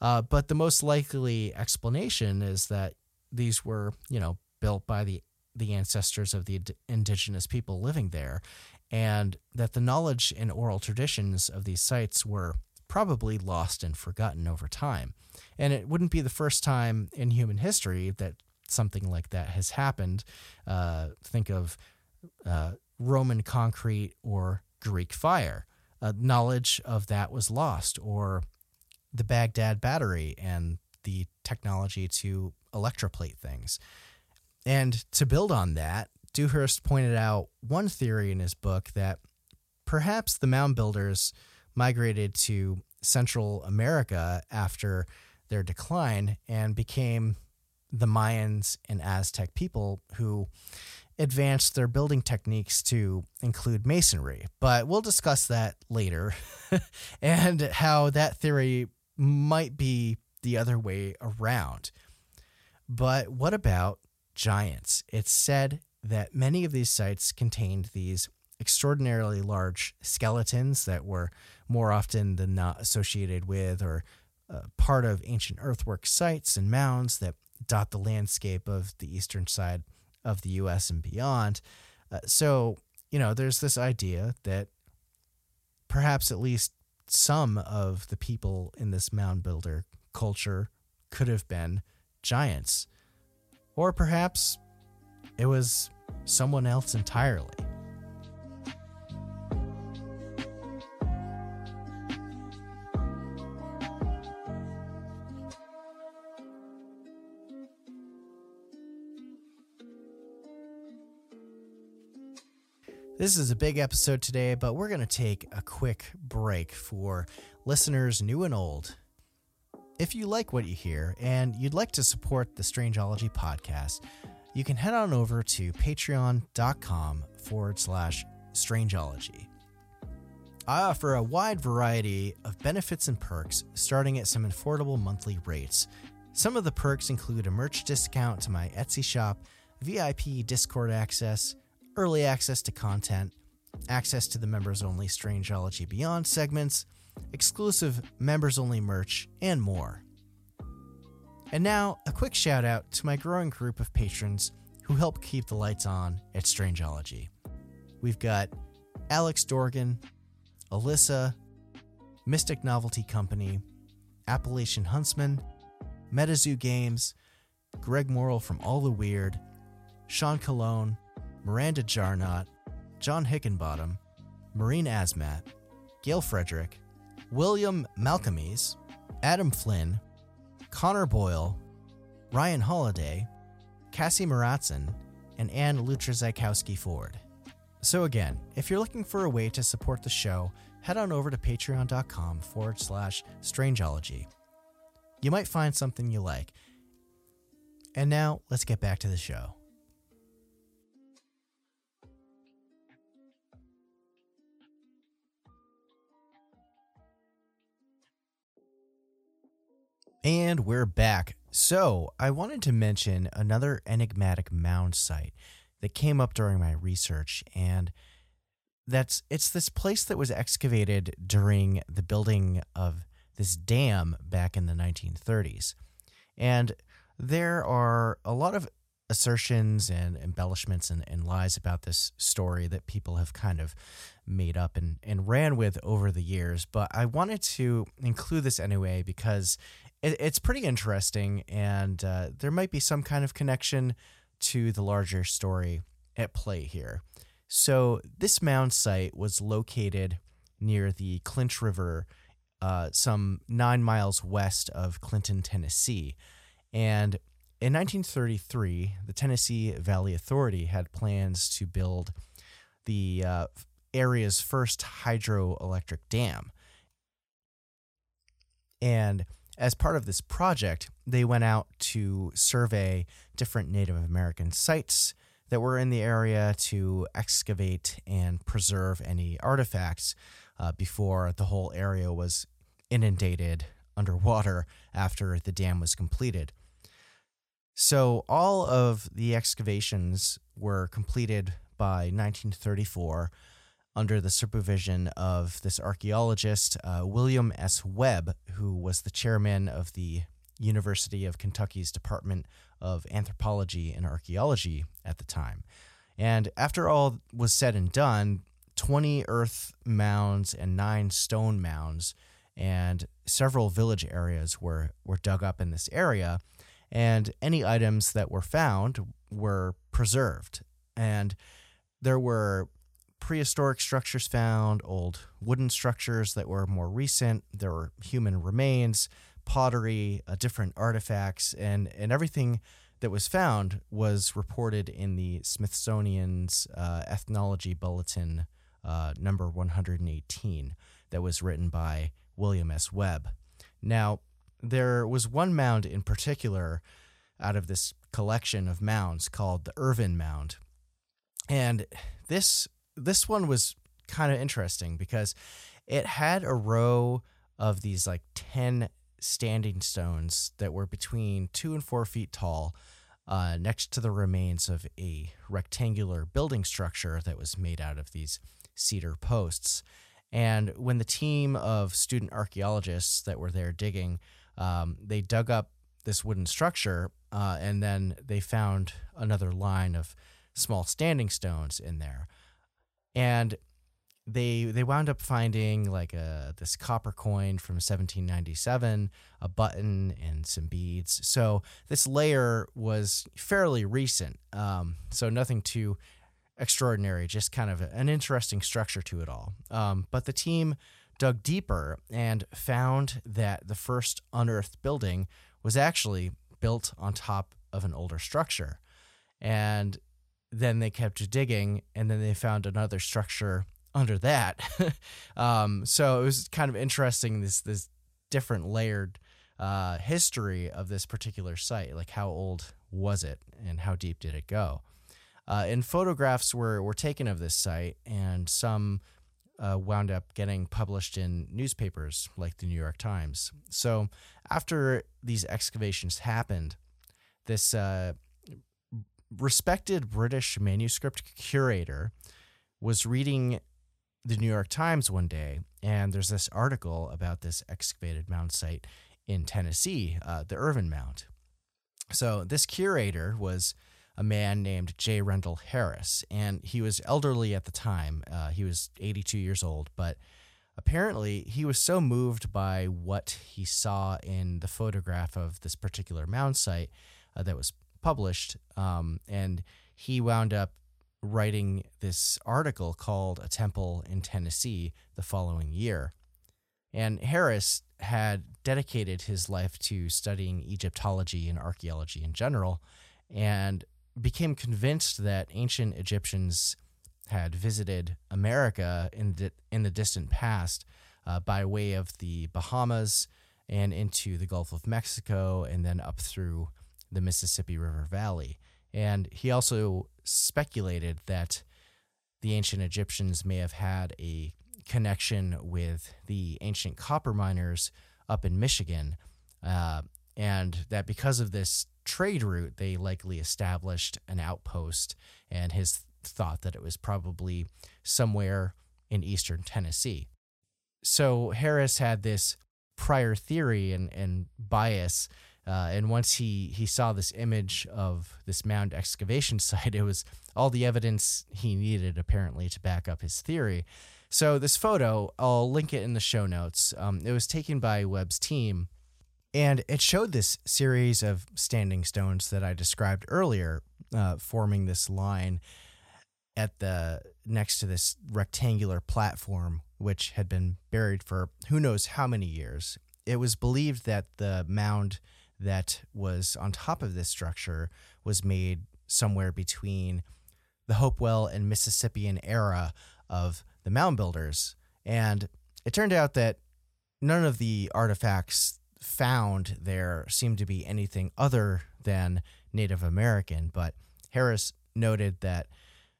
Uh, but the most likely explanation is that these were, you know, built by the, the ancestors of the indigenous people living there, and that the knowledge and oral traditions of these sites were probably lost and forgotten over time. And it wouldn't be the first time in human history that something like that has happened. Uh, think of uh, Roman concrete or Greek fire. Uh, knowledge of that was lost, or the Baghdad battery and the technology to electroplate things. And to build on that, Dewhurst pointed out one theory in his book that perhaps the mound builders migrated to Central America after their decline and became the Mayans and Aztec people who advanced their building techniques to include masonry. But we'll discuss that later and how that theory might be the other way around. But what about giants? It's said that many of these sites contained these extraordinarily large skeletons that were more often than not associated with or uh, part of ancient earthwork sites and mounds that dot the landscape of the eastern side of the US and beyond. Uh, so, you know, there's this idea that perhaps at least some of the people in this mound builder culture could have been giants. Or perhaps it was someone else entirely. This is a big episode today, but we're going to take a quick break for listeners new and old. If you like what you hear and you'd like to support the Strangeology podcast, you can head on over to patreon.com forward slash strangeology. I offer a wide variety of benefits and perks starting at some affordable monthly rates. Some of the perks include a merch discount to my Etsy shop, VIP Discord access, early access to content, access to the members only Strangeology Beyond segments, exclusive members only merch, and more. And now, a quick shout out to my growing group of patrons who help keep the lights on at Strangeology. We've got Alex Dorgan, Alyssa, Mystic Novelty Company, Appalachian Huntsman, MetaZoo Games, Greg Morrill from All the Weird, Sean Cologne, Miranda Jarnot, John Hickenbottom, Maureen Asmat, Gail Frederick, William Malcolmes, Adam Flynn, Connor Boyle, Ryan Holiday, Cassie Maratzen, and Ann Lutra Ford. So, again, if you're looking for a way to support the show, head on over to patreon.com forward slash strangeology. You might find something you like. And now, let's get back to the show. And we're back. So, I wanted to mention another enigmatic mound site that came up during my research and that's it's this place that was excavated during the building of this dam back in the 1930s. And there are a lot of assertions and embellishments and, and lies about this story that people have kind of made up and, and ran with over the years. But I wanted to include this anyway because it, it's pretty interesting and uh, there might be some kind of connection to the larger story at play here. So, this mound site was located near the Clinch River, uh, some nine miles west of Clinton, Tennessee. And in 1933, the Tennessee Valley Authority had plans to build the uh, area's first hydroelectric dam. And as part of this project, they went out to survey different Native American sites that were in the area to excavate and preserve any artifacts uh, before the whole area was inundated underwater after the dam was completed. So all of the excavations were completed by 1934 under the supervision of this archaeologist, uh, William S. Webb, who was the chairman of the University of Kentucky's Department of Anthropology and Archaeology at the time. And after all was said and done, 20 earth mounds and nine stone mounds and several village areas were, were dug up in this area and any items that were found were preserved. And there were prehistoric structures found, old wooden structures that were more recent, there were human remains, pottery, uh, different artifacts, and, and everything that was found was reported in the Smithsonian's uh, Ethnology Bulletin uh, number 118 that was written by William S. Webb. Now, there was one mound in particular out of this collection of mounds called the Irvin Mound. And this this one was kind of interesting because it had a row of these like 10 standing stones that were between two and four feet tall uh, next to the remains of a rectangular building structure that was made out of these cedar posts. And when the team of student archaeologists that were there digging um, they dug up this wooden structure uh, and then they found another line of small standing stones in there. And they they wound up finding like a this copper coin from 1797, a button, and some beads. So this layer was fairly recent. Um, so nothing too extraordinary, just kind of an interesting structure to it all. Um, but the team dug deeper and found that the first unearthed building was actually built on top of an older structure. And then they kept digging, and then they found another structure under that. um, so it was kind of interesting this this different layered uh, history of this particular site. Like how old was it, and how deep did it go? Uh, and photographs were were taken of this site, and some uh, wound up getting published in newspapers like the New York Times. So after these excavations happened, this uh, respected British manuscript curator was reading the New York Times one day, and there's this article about this excavated mound site in Tennessee, uh, the Irvin Mound. So this curator was a man named J. Rendel Harris, and he was elderly at the time. Uh, he was 82 years old, but apparently he was so moved by what he saw in the photograph of this particular mound site uh, that was published, um, and he wound up writing this article called A Temple in Tennessee the following year. And Harris had dedicated his life to studying Egyptology and archaeology in general. And became convinced that ancient Egyptians had visited America in the, in the distant past uh, by way of the Bahamas and into the Gulf of Mexico and then up through the Mississippi River Valley. And he also speculated that the ancient Egyptians may have had a connection with the ancient copper miners up in Michigan, uh, and that because of this trade route, they likely established an outpost, and his thought that it was probably somewhere in eastern Tennessee. So Harris had this prior theory and, and bias Uh, and once he, he saw this image of this mound excavation site, it was all the evidence he needed, apparently, to back up his theory. So, this photo, I'll link it in the show notes. Um, it was taken by Webb's team, and it showed this series of standing stones that I described earlier, uh, forming this line at the next to this rectangular platform, which had been buried for who knows how many years. It was believed that the mound that was on top of this structure was made somewhere between the Hopewell and Mississippian era of the mound builders. And it turned out that none of the artifacts found there seemed to be anything other than Native American. But Harris noted that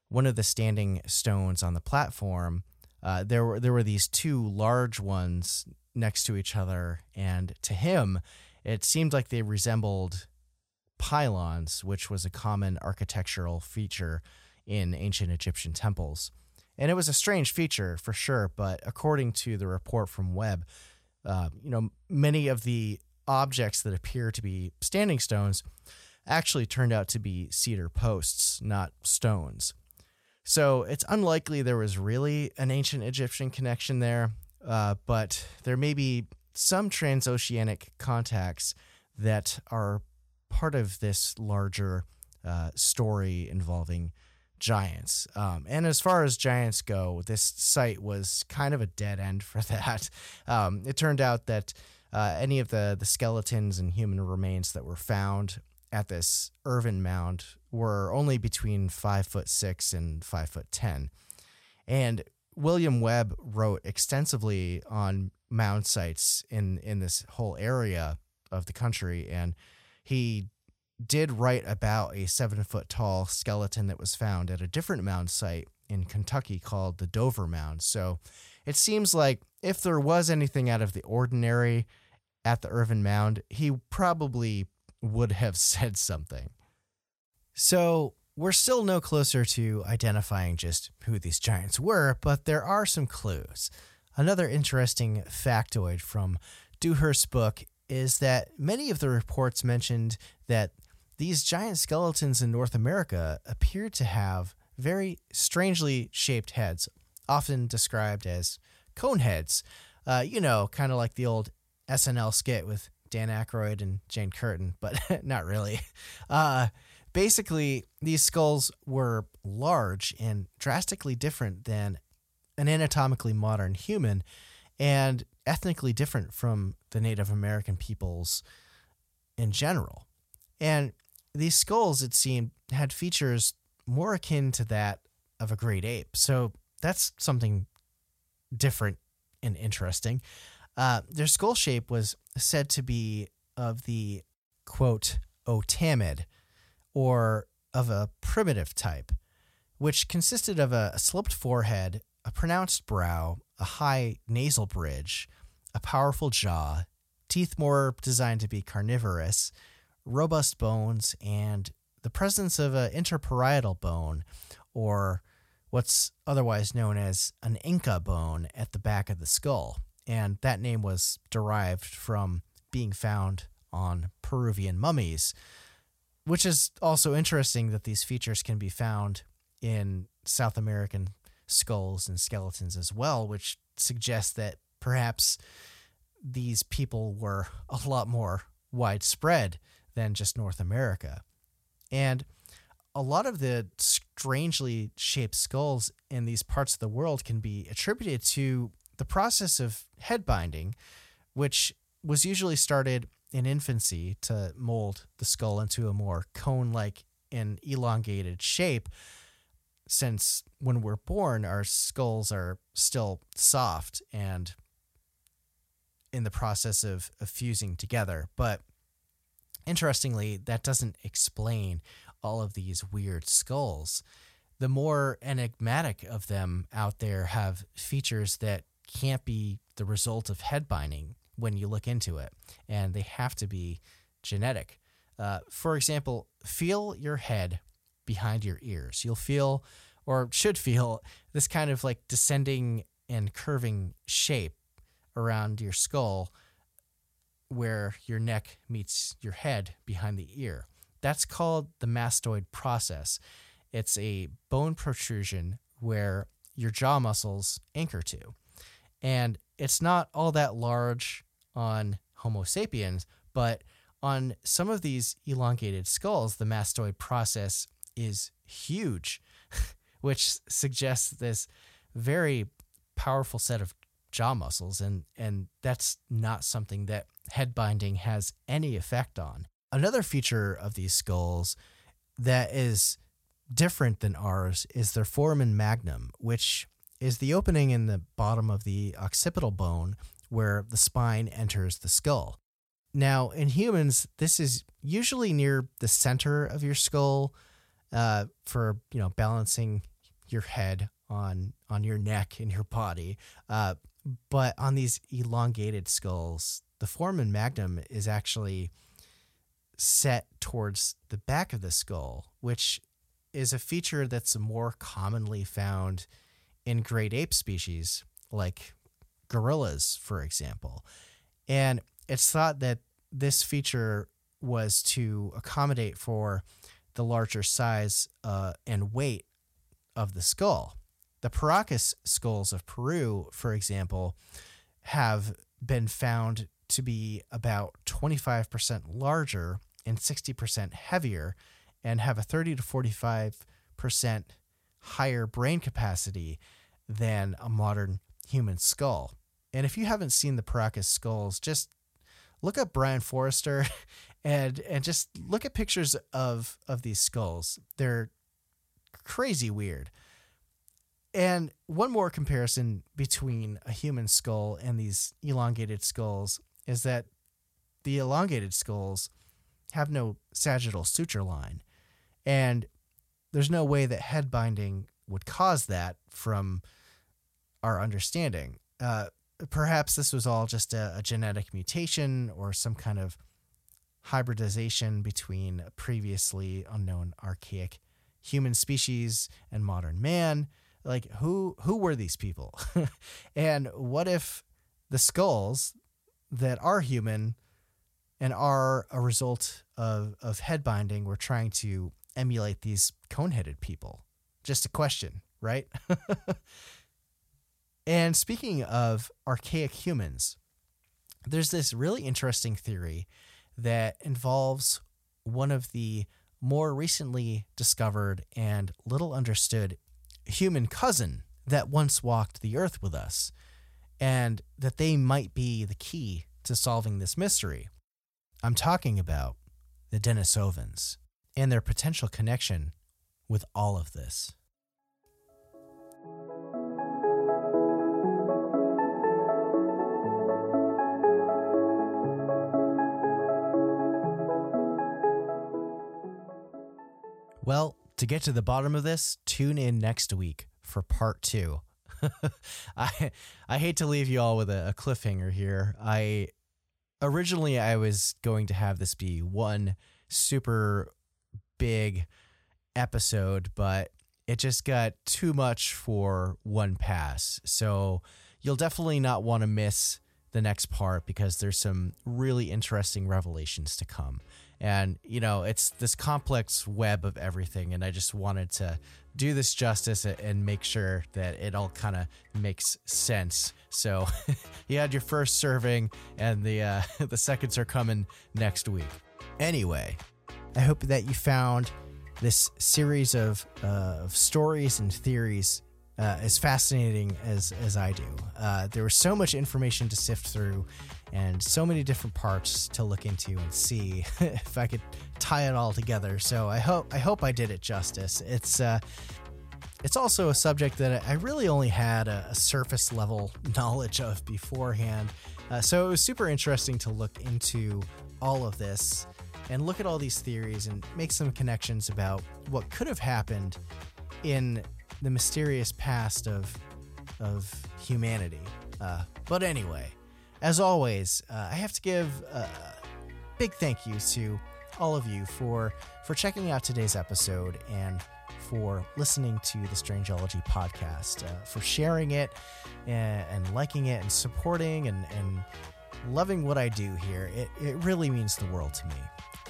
one of the standing stones on the platform, uh, there were there were these two large ones next to each other, and to him, it seemed like they resembled pylons, which was a common architectural feature in ancient Egyptian temples. And it was a strange feature for sure, but according to the report from Webb, uh, you know, many of the objects that appear to be standing stones actually turned out to be cedar posts, not stones. So it's unlikely there was really an ancient Egyptian connection there, uh, but there may be some transoceanic contacts that are part of this larger uh, story involving giants. Um, and as far as giants go, this site was kind of a dead end for that. Um, it turned out that uh, any of the, the skeletons and human remains that were found at this Irvin mound were only between five foot six and five foot ten. And William Webb wrote extensively on mound sites in in this whole area of the country, and he did write about a seven foot tall skeleton that was found at a different mound site in Kentucky called the Dover Mound. So it seems like if there was anything out of the ordinary at the Irvin Mound, he probably would have said something. So we're still no closer to identifying just who these giants were, but there are some clues. Another interesting factoid from Dewhurst's book is that many of the reports mentioned that these giant skeletons in North America appeared to have very strangely shaped heads, often described as cone heads. Uh, you know, kind of like the old SNL skit with Dan Aykroyd and Jane Curtin, but not really. Uh, basically, these skulls were large and drastically different than an anatomically modern human and ethnically different from the Native American peoples in general. And these skulls, it seemed, had features more akin to that of a great ape. So that's something different and interesting. Uh, their skull shape was said to be of the quote Otamid, or of a primitive type, which consisted of a, sloped forehead, a pronounced brow, a high nasal bridge, a powerful jaw, teeth more designed to be carnivorous, robust bones, and the presence of an interparietal bone, or what's otherwise known as an Inca bone at the back of the skull. And that name was derived from being found on Peruvian mummies, which is also interesting that these features can be found in South American skulls and skeletons as well, which suggests that perhaps these people were a lot more widespread than just North America. And a lot of the strangely shaped skulls in these parts of the world can be attributed to the process of head binding, which was usually started in infancy to mold the skull into a more cone like and elongated shape, since when we're born, our skulls are still soft and in the process of, of fusing together. But interestingly, that doesn't explain all of these weird skulls. The more enigmatic of them out there have features that can't be the result of head binding when you look into it, and they have to be genetic. Uh, for example, feel your head behind your ears. You'll feel, or should feel, this kind of like descending and curving shape around your skull where your neck meets your head behind the ear. That's called the mastoid process. It's a bone protrusion where your jaw muscles anchor to. And it's not all that large on Homo sapiens, but on some of these elongated skulls, the mastoid process is huge, which suggests this very powerful set of jaw muscles and and that's not something that head binding has any effect on. Another feature of these skulls that is different than ours is their foramen magnum, which is the opening in the bottom of the occipital bone where the spine enters the skull. Now, in humans, this is usually near the center of your skull uh, for you know balancing your head on on your neck and your body. Uh, but on these elongated skulls, the foramen magnum is actually set towards the back of the skull, which is a feature that's more commonly found in great ape species like gorillas, for example. And it's thought that this feature was to accommodate for the larger size uh, and weight of the skull. The Paracas skulls of Peru, for example, have been found to be about 25% larger and 60% heavier and have a 30 to 45% higher brain capacity than a modern human skull. And if you haven't seen the Paracas skulls, just look up Brien Foerster and and just look at pictures of of these skulls. They're crazy weird. And one more comparison between a human skull and these elongated skulls is that the elongated skulls have no sagittal suture line. And there's no way that head binding would cause that from our understanding. Uh, perhaps this was all just a, a, genetic mutation or some kind of hybridization between a previously unknown archaic human species and modern man. Like who who were these people? and what if the skulls that are human and are a result of, of head binding were trying to emulate these cone-headed people? Just a question, right? And speaking of archaic humans, there's this really interesting theory that involves one of the more recently discovered and little understood human cousin that once walked the earth with us, and that they might be the key to solving this mystery. I'm talking about the Denisovans and their potential connection with all of this. Well, to get to the bottom of this, tune in next week for part two. I I hate to leave you all with a, a, cliffhanger here. I originally I was going to have this be one super big episode, but it just got too much for one pass. So you'll definitely not want to miss the next part because there's some really interesting revelations to come. And, you know, it's this complex web of everything. And I just wanted to do this justice and make sure that it all kind of makes sense. So you had your first serving, and the, uh, the seconds are coming next week. Anyway, I hope that you found this series of, uh, of stories and theories uh, as fascinating as as I do. Uh, there was so much information to sift through, and so many different parts to look into and see if I could tie it all together. So I hope I hope I did it justice. It's uh, it's also a subject that I really only had a, a surface level knowledge of beforehand. Uh, so it was super interesting to look into all of this and look at all these theories and make some connections about what could have happened in the mysterious past of of humanity. Uh, but anyway, as always, uh, I have to give a big thank you to all of you for for checking out today's episode and for listening to the Strangeology podcast, uh, for sharing it and, and, liking it and supporting and, and loving what I do here. It, it really means the world to me.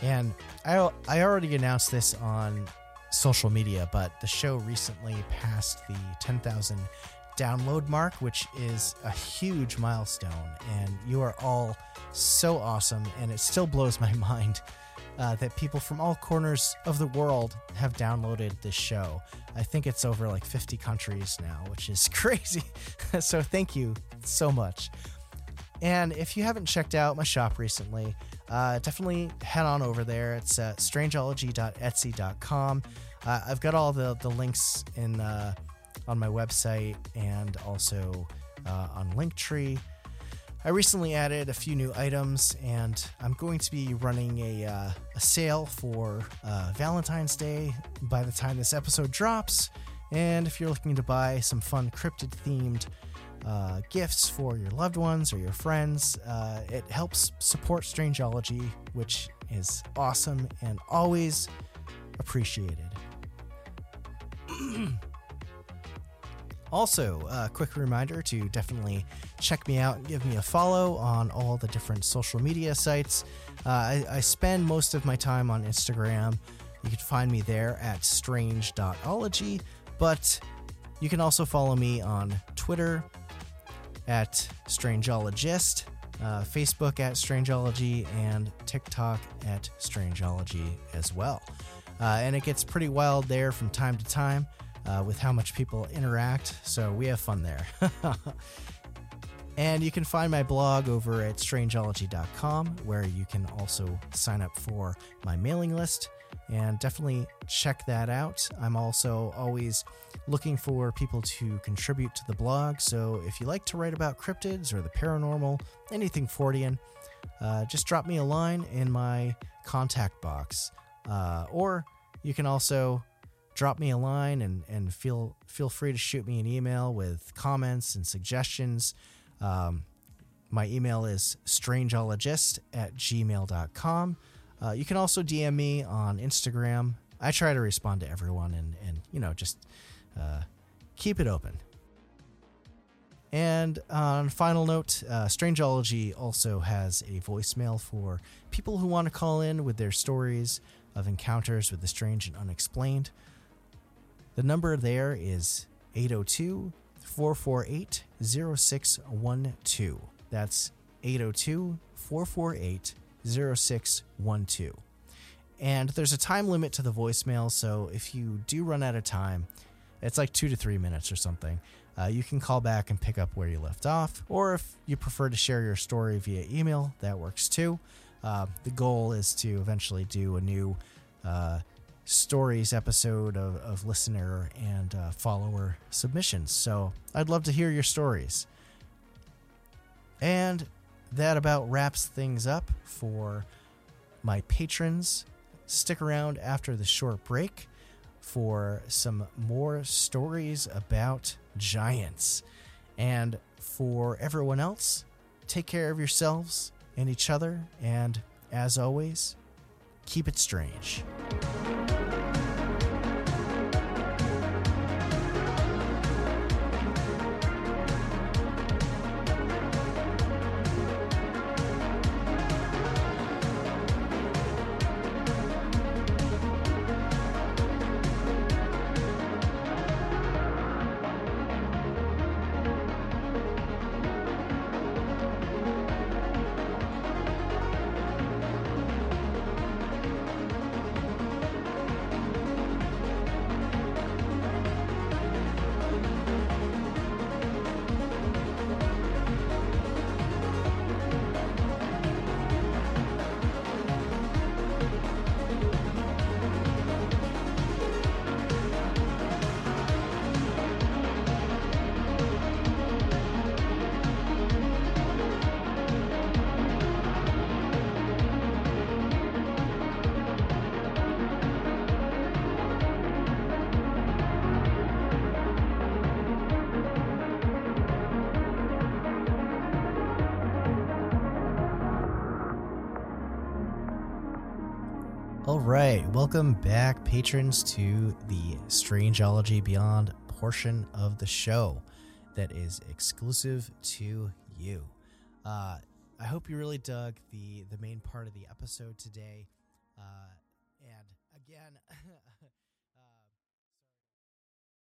And I, I already announced this on social media, but the show recently passed the 10,000 download mark, which is a huge milestone. And you are all so awesome. And it still blows my mind uh, that people from all corners of the world have downloaded this show. I think it's over like 50 countries now, which is crazy. so thank you so much. And if you haven't checked out my shop recently, uh, definitely head on over there. It's uh, strangeology.etsy.com. Uh, I've got all the, the links in uh, on my website and also uh, on Linktree. I recently added a few new items, and I'm going to be running a, uh, a sale for uh, Valentine's Day by the time this episode drops. And if you're looking to buy some fun cryptid themed uh, gifts for your loved ones or your friends, uh, it helps support Strangeology, which is awesome and always appreciated. Also, a quick reminder to definitely check me out and give me a follow on all the different social media sites. Uh, I, I, spend most of my time on Instagram. You can find me there at strange.ology, but you can also follow me on Twitter at strangeologist, uh, Facebook at strangeology, and TikTok at strangeology as well. Uh, and it gets pretty wild there from time to time uh, with how much people interact. So we have fun there. and you can find my blog over at strangeology.com, where you can also sign up for my mailing list and definitely check that out. I'm also always looking for people to contribute to the blog. So if you like to write about cryptids or the paranormal, anything Fortean, uh, just drop me a line in my contact box. Uh, or you can also drop me a line and, and feel feel free to shoot me an email with comments and suggestions. Um, my email is strangeologist at gmail.com. Uh, you can also DM me on Instagram. I try to respond to everyone and, and you know, just uh, keep it open. And on final note, uh, Strangeology also has a voicemail for people who want to call in with their stories of encounters with the strange and unexplained. The number there is 802 448 0612. That's 802 448 0612. And there's a time limit to the voicemail, so if you do run out of time, it's like two to three minutes or something. Uh, you can call back and pick up where you left off, or if you prefer to share your story via email, that works too. Uh, the goal is to eventually do a new uh, stories episode of, of listener and uh, follower submissions. So I'd love to hear your stories. And that about wraps things up for my patrons. Stick around after the short break for some more stories about giants. And for everyone else, take care of yourselves and each other. And as always, keep it strange. Welcome back, patrons, to the Strangeology Beyond portion of the show that is exclusive to you. Uh, I hope you really dug the the main part of the episode today. Uh, and again,